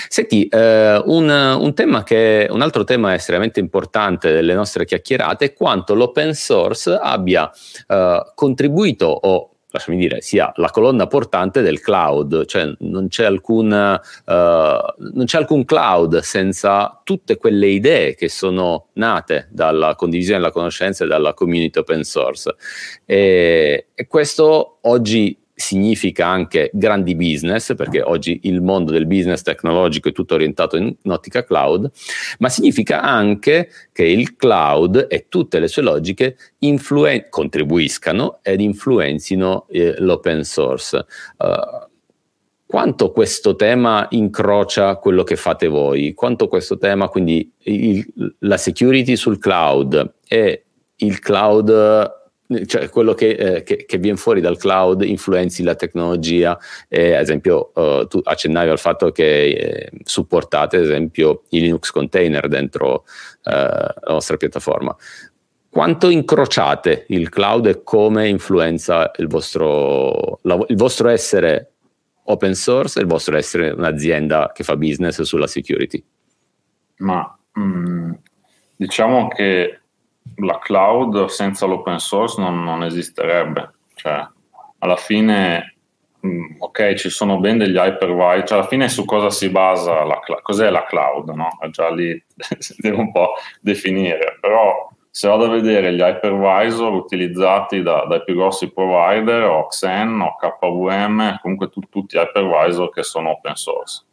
Senti, eh, un, un, tema che, un altro tema estremamente importante delle nostre chiacchierate è quanto l'open source abbia eh, contribuito o lasciami dire, sia la colonna portante del cloud, cioè non c'è alcun, uh, non c'è alcun cloud senza tutte quelle idee che sono nate dalla condivisione della conoscenza e dalla community open source. E, e questo oggi significa anche grandi business, perché oggi il mondo del business tecnologico è tutto orientato in ottica cloud, ma significa anche che il cloud e tutte le sue logiche influen- contribuiscano ed influenzino eh, l'open source. Uh, quanto questo tema incrocia quello che fate voi? Quanto questo tema, quindi il, la security sul cloud e il cloud cioè quello che, eh, che, che, viene fuori dal cloud influenzi la tecnologia, eh, ad esempio uh, tu accennavi al fatto che eh, supportate ad esempio i Linux container dentro uh, la vostra piattaforma. Quanto incrociate il cloud e come influenza il vostro, la, il vostro essere open source e il vostro essere un'azienda che fa business sulla security? Ma mh, mm, diciamo che la cloud senza l'open source non, non esisterebbe. Cioè, alla fine, mm, ok, ci sono ben degli hypervisor, cioè alla fine su cosa si basa la cloud? Cos'è la cloud? No? Già lì si deve un po' definire, però se vado a vedere gli hypervisor utilizzati da, dai più grossi provider, o Xen o KVM, comunque tu, tutti hypervisor che sono open source.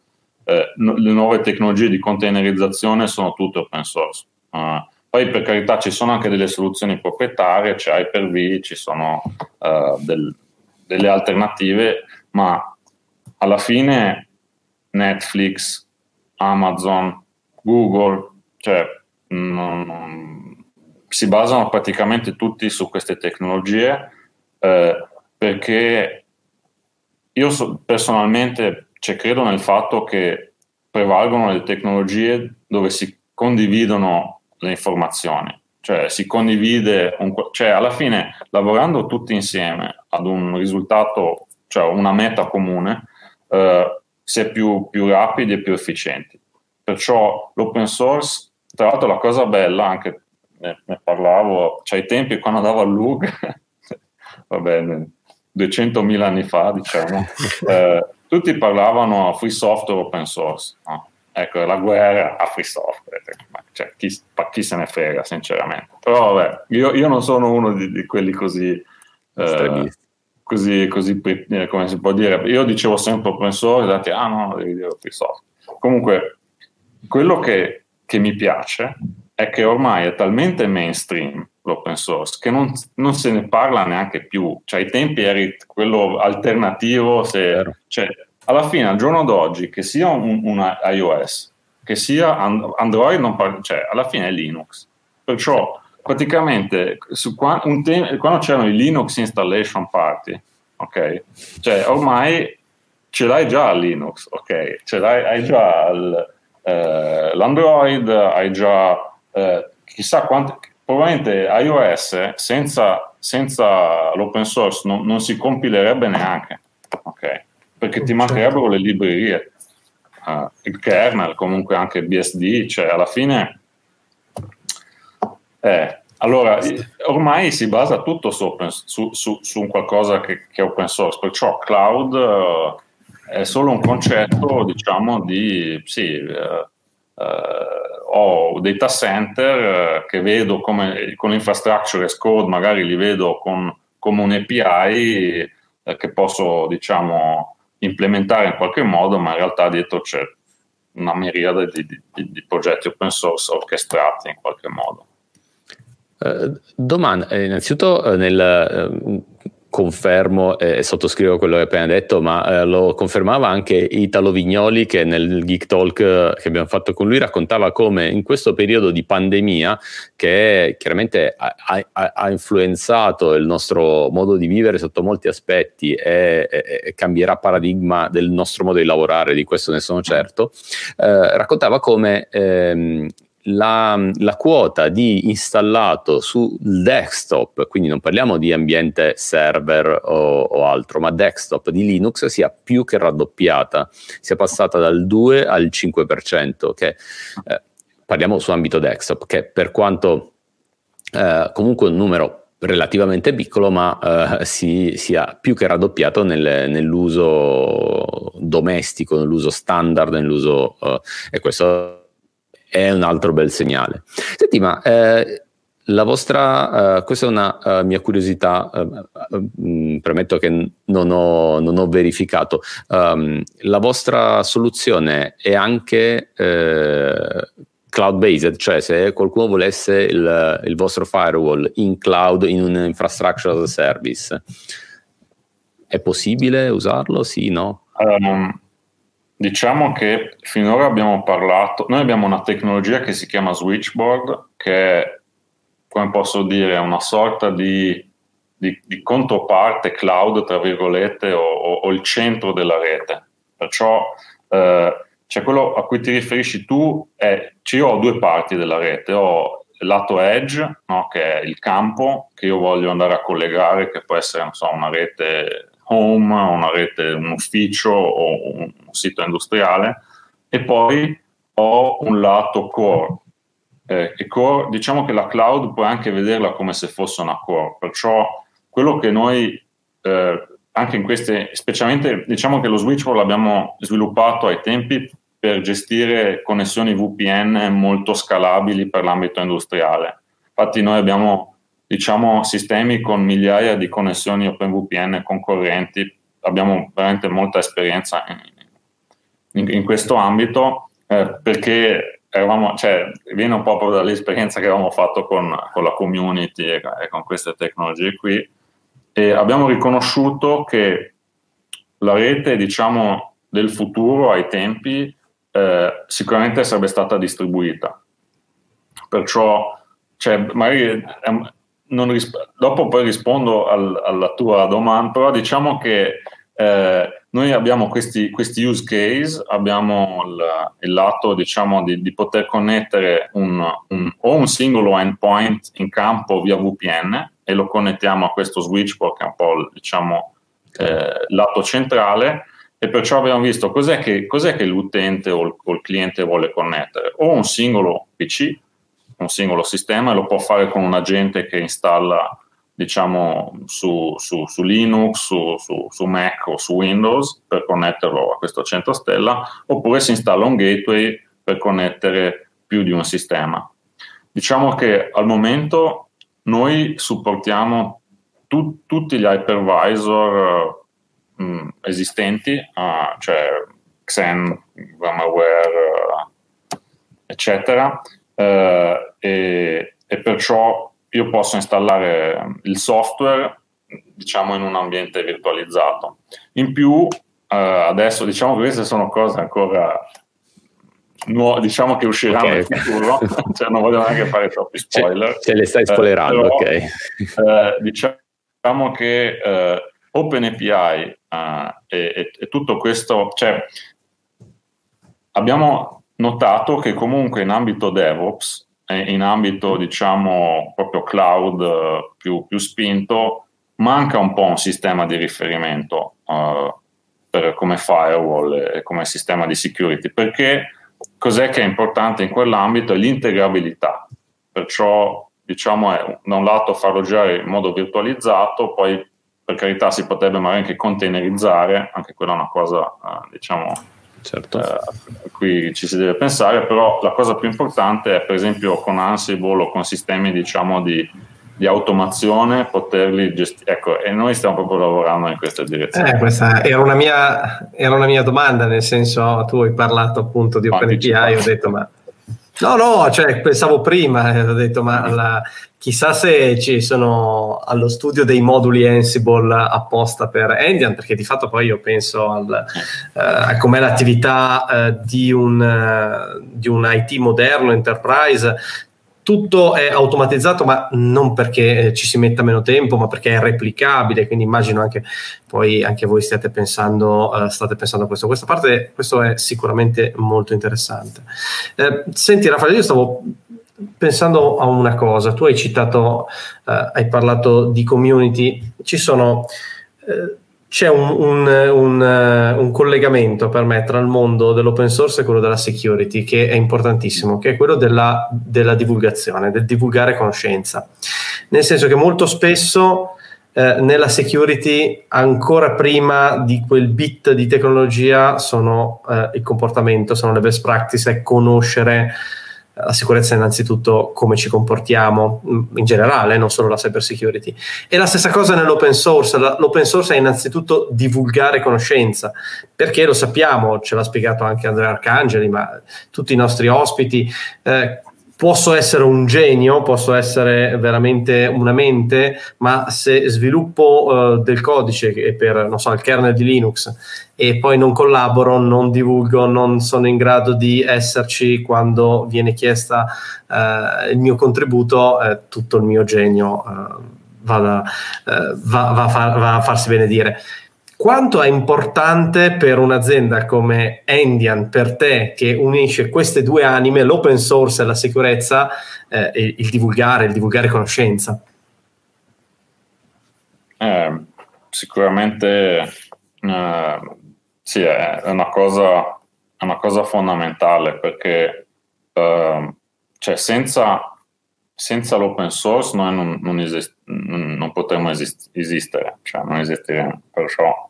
Eh, no, le nuove tecnologie di containerizzazione sono tutte open source. Uh, poi per carità ci sono anche delle soluzioni proprietarie, c'è Hyper-V, ci sono uh, del, delle alternative, ma alla fine Netflix, Amazon, Google, cioè non, si basano praticamente tutti su queste tecnologie eh, perché io so, personalmente cioè, credo nel fatto che prevalgono le tecnologie dove si condividono le informazioni, cioè si condivide, un, cioè alla fine lavorando tutti insieme ad un risultato, cioè una meta comune, eh, si è più, più rapidi e più efficienti. Perciò l'open source, tra l'altro la cosa bella, anche ne, ne parlavo, cioè ai tempi quando andavo al LUG, va bene, 200.000 anni fa diciamo, eh, tutti parlavano free software open source. No? Ecco, la guerra a free software, cioè, chi, chi, se ne frega, sinceramente. Però vabbè, io, io non sono uno di, di quelli così, eh, così, così, eh, come si può dire. Io dicevo sempre open source, dati, ah no, devi dire free software. Comunque, quello che, che, mi piace è che ormai è talmente mainstream l'open source che non, non se ne parla neanche più. Cioè, ai tempi eri quello alternativo, se, cioè, alla fine, al giorno d'oggi, che sia un, una iOS, che sia Android, non par- cioè alla fine è Linux. Perciò praticamente te- quando c'erano i Linux Installation Party, ok? Cioè ormai ce l'hai già Linux, ok? Ce l'hai hai già il, eh, l'Android, hai già eh, chissà quanto, probabilmente iOS senza, senza l'open source non, non si compilerebbe neanche, ok? Perché ti mancherebbero le librerie, uh, il kernel, comunque anche BSD, cioè alla fine... Eh, allora, ormai si basa tutto su, open, su, su, su un qualcosa che, che, è open source, perciò cloud uh, è solo un concetto, diciamo, di... Sì, uh, ho data center che vedo come con l'infrastructure as code, magari li vedo con, come un API che posso, diciamo, implementare in qualche modo, ma in realtà dietro c'è una miriade di, di, di, progetti open source orchestrati in qualche modo. Uh, domanda, eh, innanzitutto uh, nel, uh, confermo e sottoscrivo quello che hai appena detto, ma eh, lo confermava anche Italo Vignoli che nel Geek Talk eh, che abbiamo fatto con lui raccontava come in questo periodo di pandemia che chiaramente ha, ha, ha influenzato il nostro modo di vivere sotto molti aspetti e, e, e, cambierà paradigma del nostro modo di lavorare, di questo ne sono certo, eh, raccontava come ehm, la, la, quota di installato sul desktop, quindi non parliamo di ambiente server o, o, altro, ma desktop di Linux sia più che raddoppiata, sia passata dal 2 al 5%, che eh, parliamo su ambito desktop, che per quanto eh, comunque un numero relativamente piccolo, ma eh, si, sia più che raddoppiato nel, nell'uso domestico, nell'uso standard, nell'uso, eh, e questo è un altro bel segnale. Senti, ma eh, la vostra, uh, questa è una uh, mia curiosità, uh, premetto che non ho, non ho verificato, um, la vostra soluzione è anche cloud based, cioè se qualcuno volesse il, il, vostro firewall in cloud, in un infrastructure as a service, è possibile usarlo? Sì, no? Um, Diciamo che finora abbiamo parlato, noi abbiamo una tecnologia che si chiama switchboard, che è, come posso dire, una sorta di, di, di controparte cloud, tra virgolette, o, o, o, il centro della rete. Perciò eh, cioè quello a cui ti riferisci tu è, cioè io ho due parti della rete, ho il lato edge, no, che è il campo che io voglio andare a collegare, che può essere so, una rete home, una rete, un ufficio o un sito industriale e poi ho un lato core. Eh, e core, diciamo che la cloud puoi anche vederla come se fosse una core, perciò quello che noi eh, anche in queste, specialmente diciamo che lo switchboard l'abbiamo sviluppato ai tempi per gestire connessioni VPN molto scalabili per l'ambito industriale. Infatti noi abbiamo diciamo, sistemi con migliaia di connessioni OpenVPN concorrenti. Abbiamo veramente molta esperienza in, in, in questo ambito eh, perché eravamo, cioè, viene un po' proprio dall'esperienza che avevamo fatto con, con la community e, e, con queste tecnologie qui e abbiamo riconosciuto che la rete diciamo, del futuro ai tempi eh, sicuramente sarebbe stata distribuita. Perciò cioè, magari risp- dopo poi rispondo al, alla tua domanda, però diciamo che eh, noi abbiamo questi, questi, use case, abbiamo il, il lato diciamo, di, di, poter connettere un, un, o un singolo endpoint in campo via VPN e lo connettiamo a questo switchboard che è un po' il diciamo, eh, lato centrale e perciò abbiamo visto cos'è che, cos'è che l'utente o il, o il cliente vuole connettere o un singolo PC un singolo sistema e lo può fare con un agente che installa diciamo su, su, su Linux, su, su, Mac o su Windows per connetterlo a questo centro stella oppure si installa un gateway per connettere più di un sistema. Diciamo che al momento noi supportiamo tu, tutti gli hypervisor uh, esistenti, uh, cioè Xen, VMware, uh, eccetera, eh, e, e, perciò io posso installare il software diciamo in un ambiente virtualizzato. In più eh, adesso diciamo che queste sono cose ancora nuove, diciamo che usciranno okay. nel futuro, cioè non voglio neanche fare troppi spoiler. Ce, ce le stai spoilerando, eh, però, ok. diciamo che eh, OpenAPI eh, e, e, e, tutto questo, cioè abbiamo notato che comunque in ambito DevOps e in ambito diciamo proprio cloud eh, più, più, spinto manca un po' un sistema di riferimento uh, per, come firewall e come sistema di security perché cos'è che è importante in quell'ambito è l'integrabilità. Perciò diciamo è da un lato farlo girare in modo virtualizzato poi per carità si potrebbe magari anche containerizzare anche quella è una cosa uh, diciamo certo. eh, a cui ci si deve pensare, però la cosa più importante è per esempio con Ansible o con sistemi diciamo di, di automazione poterli gestire. Ecco, e noi stiamo proprio lavorando in questa direzione. Eh, questa era una, mia, era una mia domanda, nel senso tu hai parlato appunto di OpenAPI, ho detto ma... No, no, cioè pensavo prima, eh, ho detto ma la, chissà se ci sono allo studio dei moduli Ansible apposta per Endian, perché di fatto poi io penso al, eh, a com'è l'attività eh, di, un, uh, di un IT moderno, enterprise, tutto è automatizzato, ma non perché ci si metta meno tempo, ma perché è replicabile. Quindi immagino anche poi anche voi stiate pensando, uh, state pensando a questo. Questa parte, questo è sicuramente molto interessante. Eh, senti, Raffaele, io stavo pensando a una cosa. Tu hai citato, uh, hai parlato di community. Ci sono. Uh, c'è un, un, un, uh, un, collegamento per me tra il mondo dell'open source e quello della security che è importantissimo, che è quello della, della divulgazione, del divulgare conoscenza. Nel senso che molto spesso eh, nella security, ancora prima di quel bit di tecnologia, sono eh, il comportamento, sono le best practice, è conoscere la sicurezza innanzitutto come ci comportiamo mm, in generale, non solo la cyber security. E la stessa cosa nell'open source, l'open source è innanzitutto divulgare conoscenza, perché lo sappiamo, ce l'ha spiegato anche Andrea Arcangeli, ma tutti i nostri ospiti, eh, posso essere un genio, posso essere veramente una mente, ma se sviluppo uh, del codice per, non so, il kernel di Linux e poi non collaboro, non divulgo, non sono in grado di esserci quando viene chiesta uh, il mio contributo, uh, tutto il mio genio va, da, va, va, a far, va a farsi benedire quanto è importante per un'azienda come Endian, per te, che unisce queste due anime, l'open source e la sicurezza, eh, il divulgare, il divulgare conoscenza? Eh, sicuramente eh, sì, è una, cosa, è una, cosa, fondamentale perché eh, cioè senza, senza, l'open source noi non, non, esist- non potremmo esist- esistere, cioè non esisteremo. Perciò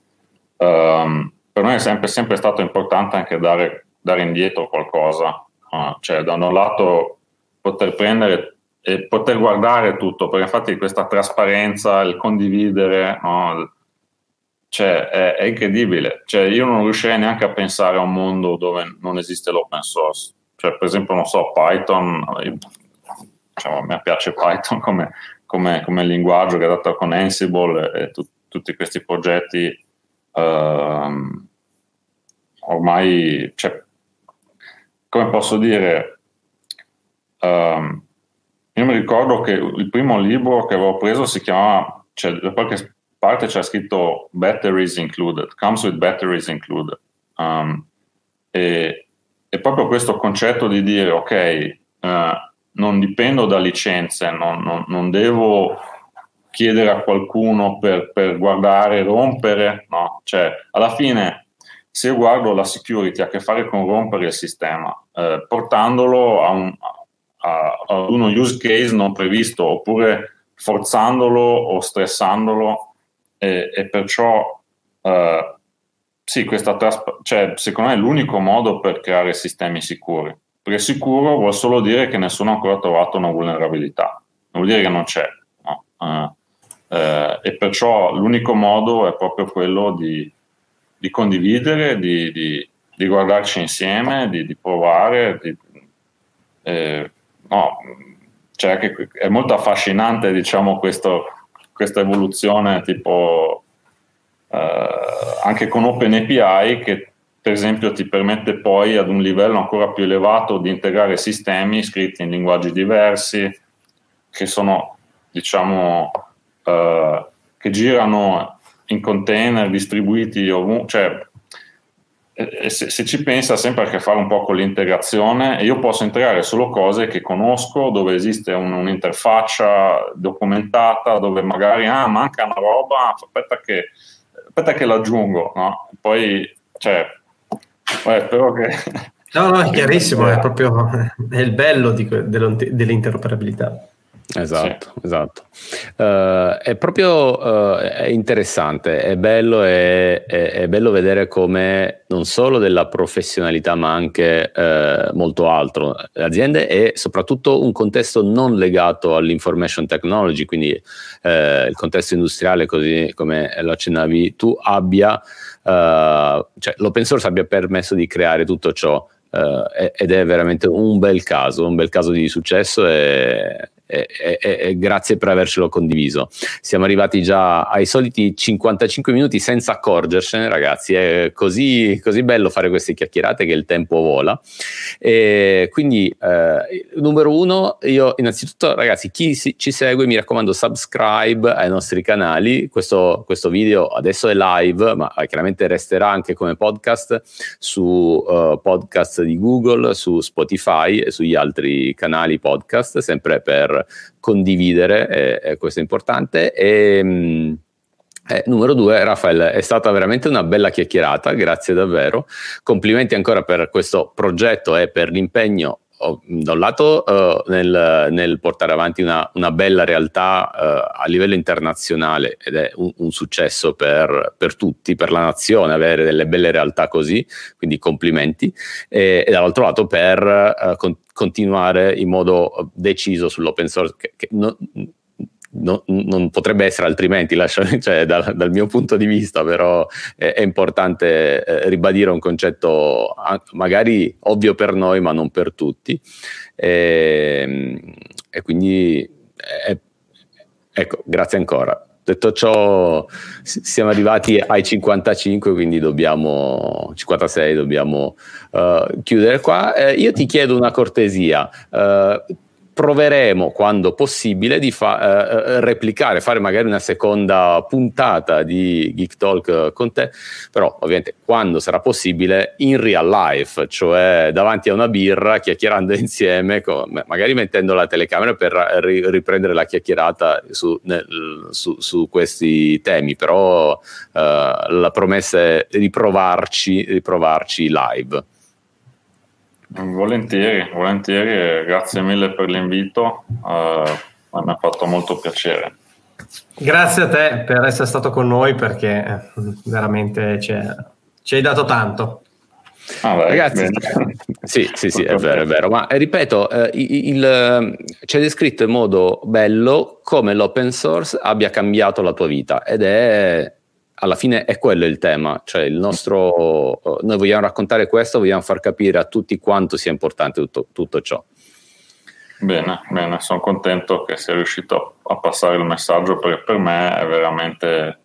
Um, per noi è sempre, sempre, stato importante anche dare, dare indietro qualcosa, uh, cioè da un lato poter prendere e poter guardare tutto, perché infatti questa trasparenza, il condividere, no, cioè, è, è, incredibile. Cioè, io non riuscirei neanche a pensare a un mondo dove non esiste l'open source. Cioè, per esempio, non so, Python, diciamo, a me piace Python come, come, come linguaggio che è dato con Ansible e tu, tutti questi progetti uh, ormai, cioè, come posso dire, uh, io mi ricordo che il primo libro che avevo preso si chiamava, cioè, da qualche parte c'è scritto Batteries Included, Comes with Batteries Included. Um, e, e, proprio questo concetto di dire, ok, uh, non dipendo da licenze, non, non, non devo chiedere a qualcuno per, per guardare, rompere, no, cioè alla fine se io guardo la security ha a che fare con rompere il sistema, eh, portandolo a, un, a, a, uno use case non previsto oppure forzandolo o stressandolo e, e perciò eh, sì, questa trasp- cioè, secondo me è l'unico modo per creare sistemi sicuri. Perché sicuro vuol solo dire che nessuno ha ancora trovato una vulnerabilità, non vuol dire che non c'è. No? Uh, eh, e perciò l'unico modo è proprio quello di, di condividere, di, di, di, guardarci insieme, di, provare. Eh, no, cioè è molto affascinante diciamo, questo, questa evoluzione tipo eh, anche con OpenAPI che per esempio ti permette poi ad un livello ancora più elevato di integrare sistemi scritti in linguaggi diversi che sono diciamo uh, che girano in container distribuiti ovunque, cioè se, se, ci pensa ha sempre a che fare un po' con l'integrazione e io posso integrare solo cose che conosco, dove esiste un, un'interfaccia documentata, dove magari ah, manca una roba, aspetta che, aspetta che l'aggiungo, no? Poi, cioè, beh, spero che... No, no, è chiarissimo, è proprio è il bello di, dell'interoperabilità. Esatto, sì. esatto. Uh, è proprio uh, è interessante, è bello, è, è, è bello, vedere come non solo della professionalità ma anche uh, molto altro. Le aziende e soprattutto un contesto non legato all'information technology, quindi il contesto industriale, così come lo accennavi tu, abbia, cioè l'open source abbia permesso di creare tutto ciò. ed è veramente un bel caso, un bel caso di successo e, e, e, e, grazie per avercelo condiviso. Siamo arrivati già ai soliti 55 minuti senza accorgersene, ragazzi. È così, così bello fare queste chiacchierate che il tempo vola. E quindi, eh, numero uno, io innanzitutto, ragazzi, chi si, ci segue, mi raccomando, subscribe ai nostri canali. Questo, questo, video adesso è live, ma chiaramente resterà anche come podcast su uh, podcast di Google, su Spotify e sugli altri canali podcast, sempre per condividere, eh, questo è importante. E, mm, eh, numero due, Raffaele, è stata veramente una bella chiacchierata, grazie davvero. Complimenti ancora per questo progetto e per l'impegno da un lato uh, nel, nel, portare avanti una, una bella realtà uh, a livello internazionale ed è un, un successo per, per, tutti, per la nazione, avere delle belle realtà così, quindi complimenti, e, e dall'altro lato per uh, con, continuare in modo deciso sull'open source, che, che no, no, non potrebbe essere altrimenti, lascia, cioè, dal, dal, mio punto di vista, però è, è importante eh, ribadire un concetto magari ovvio per noi, ma non per tutti. E, ehm, e quindi, è, ecco, grazie ancora. Detto ciò, siamo arrivati ai 55, quindi dobbiamo, 56, dobbiamo uh, chiudere qua. Eh, io ti chiedo una cortesia. Uh, proveremo quando possibile di fa- eh, eh, replicare, fare magari una seconda puntata di Geek Talk con te, però ovviamente quando sarà possibile in real life, cioè davanti a una birra, chiacchierando insieme, con, magari mettendo la telecamera per ri- riprendere la chiacchierata su, nel, su, su questi temi, però eh, la promessa è riprovarci, riprovarci live. Volentieri, volentieri, grazie mille per l'invito, uh, mi ha fatto molto piacere. Grazie a te per essere stato con noi perché eh, veramente ci hai dato tanto. Ah, beh, Ragazzi, sì, sì, sì, è vero, è vero, ma eh, ripeto, eh, il, c'è descritto in modo bello come l'open source abbia cambiato la tua vita ed è alla fine è quello il tema, cioè il nostro, uh, noi vogliamo raccontare questo, vogliamo far capire a tutti quanto sia importante tutto, tutto ciò. Bene, bene, sono contento che sia riuscito a passare il messaggio perché per me è veramente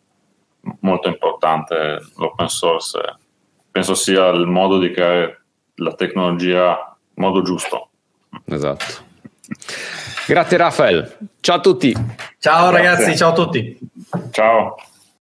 molto importante l'open source. Penso sia il modo di creare la tecnologia in modo giusto. Esatto. Grazie Raffaele, ciao a tutti. Ciao Grazie. ragazzi, ciao a tutti. Ciao.